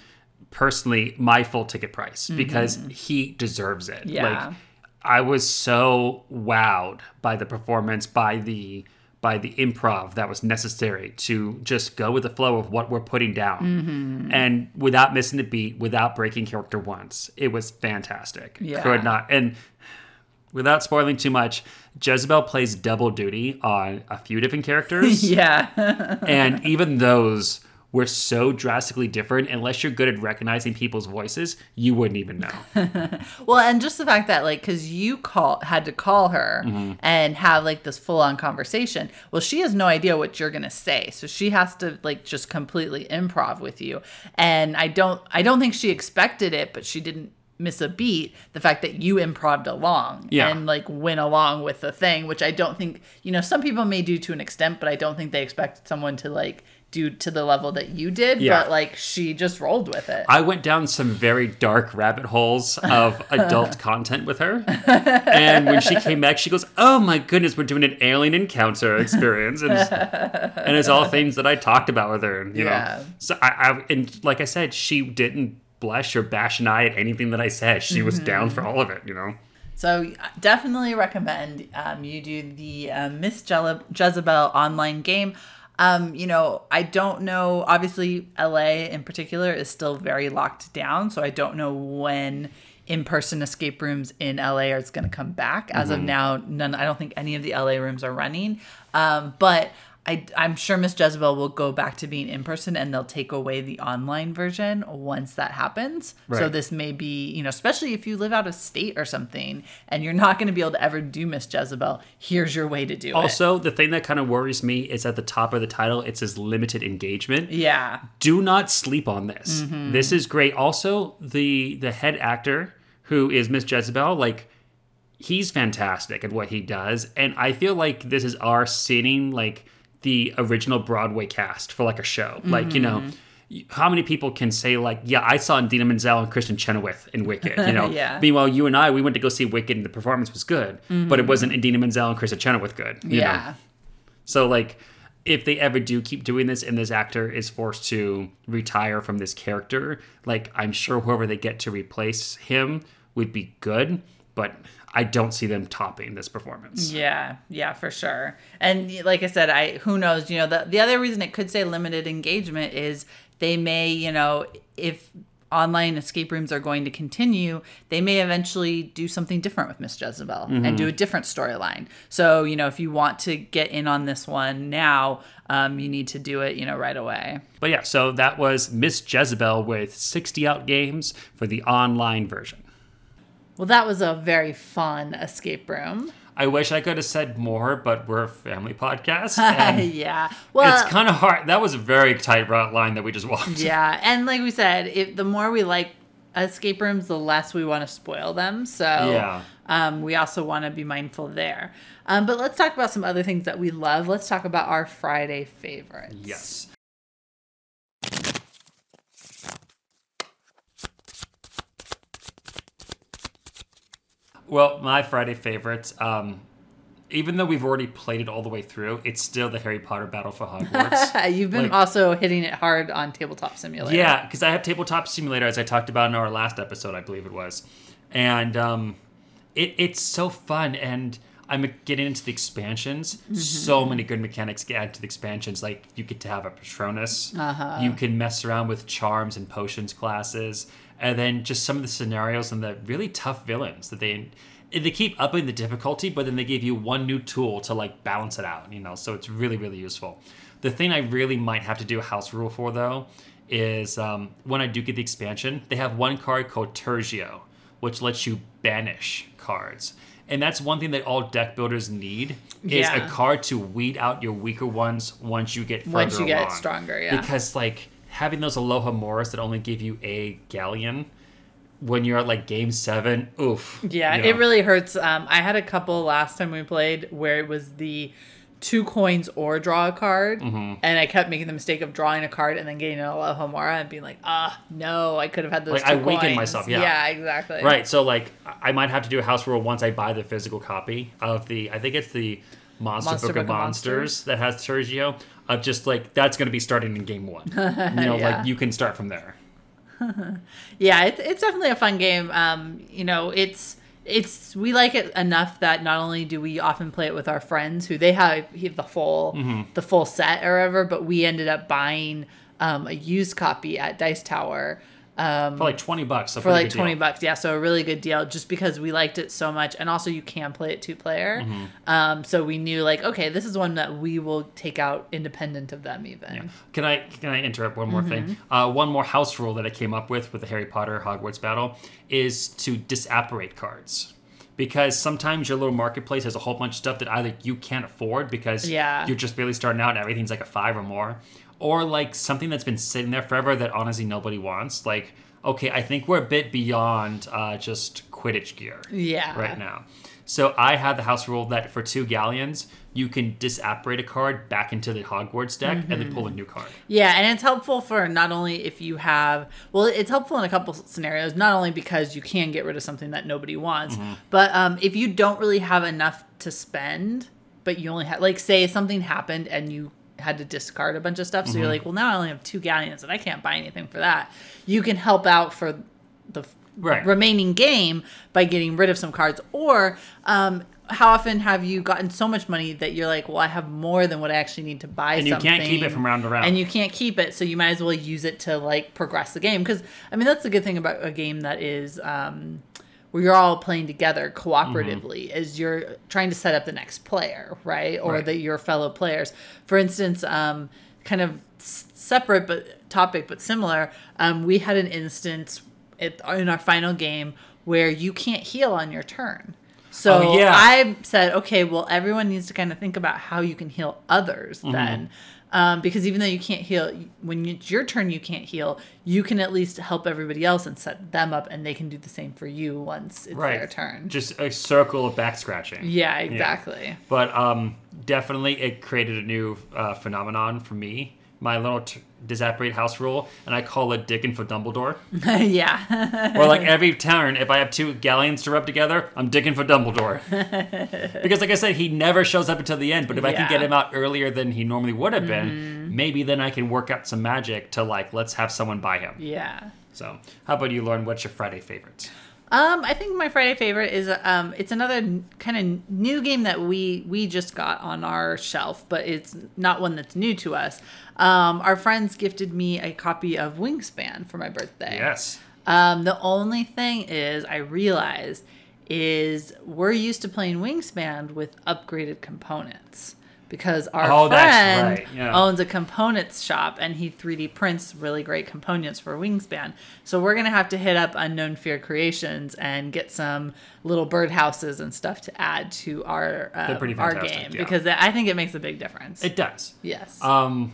personally my full ticket price because he deserves it. Mm-hmm. Yeah. Like I was so wowed by the performance, by the by the improv that was necessary to just go with the flow of what we're putting down Mm-hmm. and without missing a beat without breaking character once it was fantastic Yeah. could not and without spoiling too much jezebel plays double duty on a few different characters yeah. and even those were so drastically different unless you're good at recognizing people's voices you wouldn't even know Well, and just the fact that like cuz you call had to call her Mm-hmm. and have like this full-on conversation. Well, she has no idea what you're going to say. So she has to like just completely improv with you. And I don't I don't think she expected it, but she didn't miss a beat the fact that you improved along Yeah. and like went along with the thing which i don't think you know some people may do to an extent but i don't think they expect someone to like do to the level that you did Yeah. but like she just rolled with it I went down some very dark rabbit holes of adult content with her. And when she came back, she goes, Oh my goodness, we're doing an alien encounter experience. And, and it's all things that I talked about with her. You Yeah. know? So I, I, and like I said, she didn't blush or bash an eye at anything that I said. She was down for all of it, you know? So definitely recommend um, you do the uh, Miss Jezebel online game. Um, you know, I don't know. Obviously, LA in particular is still very locked down, so I don't know when in-person escape rooms in LA are going to come back. As of now, none. I don't think any of the LA rooms are running. Um, but I, I'm sure Miss Jezebel will go back to being in person, and they'll take away the online version once that happens. So this may be, you know, especially if you live out of state or something, and you're not going to be able to ever do Miss Jezebel. Here's your way to do it. Also, the thing that kind of worries me is at the top of the title, it says limited engagement. Yeah. do not sleep on this. Mm-hmm. This is great. Also, the the head actor who is Miss Jezebel, like he's fantastic at what he does, and I feel like this is our seeing like the original Broadway cast for like a show. Like you know. Mm-hmm. How many people can say like, yeah, I saw Dina Menzel and Kristen Chenoweth in Wicked, you know? Yeah. Meanwhile, you and I, we went to go see Wicked and the performance was good, but it wasn't Dina Menzel and Kristen Chenoweth good. you know? Mm-hmm. Yeah. So like if they ever do keep doing this and this actor is forced to retire from this character, like I'm sure whoever they get to replace him would be good, but I don't see them topping this performance. Yeah, yeah, for sure. And like I said, I who knows, you know, the the other reason it could say limited engagement is they may, you know, if online escape rooms are going to continue, they may eventually do something different with Miss Jezebel and do a different storyline. So, you know, if you want to get in on this one now, um, you need to do it, you know, right away. But yeah, so that was Miss Jezebel with 60 out games for the online version. Well, that was a very fun escape room. I wish I could have said more, but we're a family podcast. And yeah. Well, it's kind of hard. That was a very tight line that we just walked. Yeah, and like we said, if the more we like escape rooms, the less we want to spoil them. So Yeah. um, we also want to be mindful there. Um, but let's talk about some other things that we love. Let's talk about our Friday favorites. Yes. Well, my Friday favorites, um, even though we've already played it all the way through, it's still the Harry Potter Battle for Hogwarts. You've been Like- also hitting it hard on Tabletop Simulator. yeah, because I have Tabletop Simulator, as I talked about in our last episode, I believe it was. And um, it, it's so fun, and I'm getting into the expansions. So many good mechanics get added to the expansions. Like, you get to have a Patronus. Uh-huh. You can mess around with charms and potions classes. And then just some of the scenarios and the really tough villains that they they keep upping the difficulty, but then they give you one new tool to like balance it out, you know. So it's really really useful. The thing I really might have to do a house rule for though is um, when I do get the expansion, they have one card called Tergeo, which lets you banish cards. And that's one thing that all deck builders need is Yeah. a card to weed out your weaker ones once you get further Once you get along. stronger, yeah. Because like having those Alohomoras that only give you a galleon when you're at like game seven, oof. Yeah, you it really hurts. Um, I had a couple last time we played where it was the two coins or draw a card, Mm-hmm. and I kept making the mistake of drawing a card and then getting an Alohomora and being like, ah, no, I could have had those. Like, I weakened myself, yeah. yeah, exactly. Right, so like I might have to do a house rule once I buy the physical copy of the I think it's the Monster, Monster Book, Book of of Monsters, Monsters. that has Tergeo. Of just like that's gonna be starting in game one. You know, Yeah. like you can start from there. Yeah, it's, it's definitely a fun game. Um, you know, it's it's we like it enough that not only do we often play it with our friends who they have, have the full Mm-hmm. the full set or whatever, but we ended up buying um, a used copy at Dice Tower um, For like 20 bucks. for like 20 deal. bucks yeah so a really good deal just because we liked it so much and also you can play it two player Mm-hmm. um, so we knew like okay this is one that we will take out independent of them even Can I can I interrupt one more thing? Uh, one more house rule that I came up with with the Harry Potter Hogwarts battle is to disapparate cards. Because sometimes your little marketplace has a whole bunch of stuff that either you can't afford because Yeah. you're just barely starting out and everything's like a five or more, or like something that's been sitting there forever that honestly nobody wants. Like, okay, I think we're a bit beyond uh, just Quidditch gear yeah right now. So I had the house rule that for two galleons, you can disapparate a card back into the Hogwarts deck and then pull a new card. Yeah, and it's helpful for not only if you have, well, it's helpful in a couple scenarios, not only because you can get rid of something that nobody wants, Mm-hmm. but um, if you don't really have enough to spend, but you only have, like, say something happened and you had to discard a bunch of stuff, so Mm-hmm. you're like, well, now I only have two galleons and I can't buy anything for that. You can help out for the Right. remaining game by getting rid of some cards or um how often have you gotten so much money that you're like well i have more than what i actually need to buy And you can't keep it from round to round. and you can't keep it so you might as well use it to like progress the game because i mean that's the good thing about a game that is um where you're all playing together cooperatively Mm-hmm. is you're trying to set up the next player right or Right. that your fellow players for instance um kind of separate but topic but similar um we had an instance it, in our final game where you can't heal on your turn so Oh, yeah. I said, okay, well, everyone needs to kind of think about how you can heal others Mm-hmm. then. Um, because even though you can't heal, when it's your turn, you can't heal, you can at least help everybody else and set them up, and they can do the same for you once it's right. their turn. Just a circle of back scratching. yeah, exactly. But um, definitely it created a new uh, phenomenon for me. My little t- disapparate house rule, and I call it digging for Dumbledore. yeah. or like every turn, if I have two galleons to rub together, I'm digging for Dumbledore. because like I said, he never shows up until the end. But if I can get Mm-hmm. him out earlier than he normally would have been, maybe then I can work out some magic to like let's have someone buy him. yeah. So how about you, Lauren? What's your Friday favorite? Um, I think my Friday favorite is um, it's another kind of new game that we we just got on our shelf, but it's not one that's new to us. Um, our friends gifted me a copy of Wingspan for my birthday. Yes. Um, the only thing is, I realized is we're used to playing Wingspan with upgraded components because our Oh, friend right, yeah. owns a components shop and he 3D prints really great components for Wingspan. So we're gonna have to hit up Unknown Fear Creations and get some little birdhouses and stuff to add to our uh, our game yeah. because I think it makes a big difference. It does. yes. Um,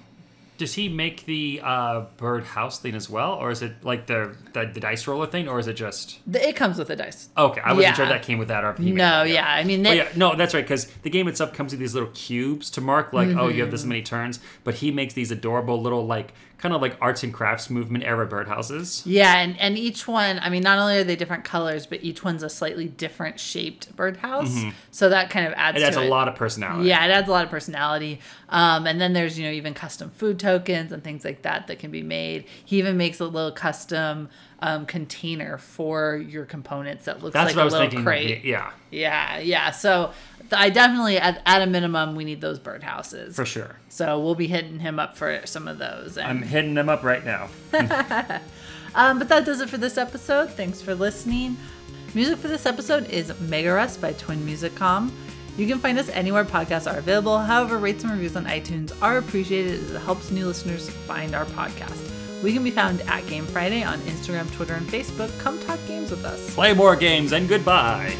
does he make the uh, bird house thing as well, or is it like the, the the dice roller thing, or is it just The- it comes with the dice. okay? I wasn't sure Yeah. that came with that, or he No, yeah. I mean, they, yeah, no, that's right. Because the game itself comes with these little cubes to mark, like, oh, you have this many turns. But he makes these adorable little, like, kind of like arts and crafts movement era birdhouses. Yeah, and, and each one, I mean, not only are they different colors, but each one's a slightly different shaped birdhouse. So that kind of adds It adds a it. lot of personality. Yeah, it adds a lot of personality. Um, and then there's, you know, even custom food tokens and things like that that can be made. He even makes a little custom um, container for your components that looks that's like what I a was little thinking. crate. Yeah, Yeah, yeah. So th- I definitely, at, at a minimum, we need those birdhouses. for sure. So we'll be hitting him up for some of those. And I'm hitting them up right now. Um, but that does it for this episode. Thanks for listening. Music for this episode is Mega Rust by Twin Musicom. You can find us anywhere podcasts are available. However, rates and reviews on iTunes are appreciated as it helps new listeners find our podcast. We can be found at Game Friday on Instagram, Twitter, and Facebook. Come talk games with us. Play more games and goodbye.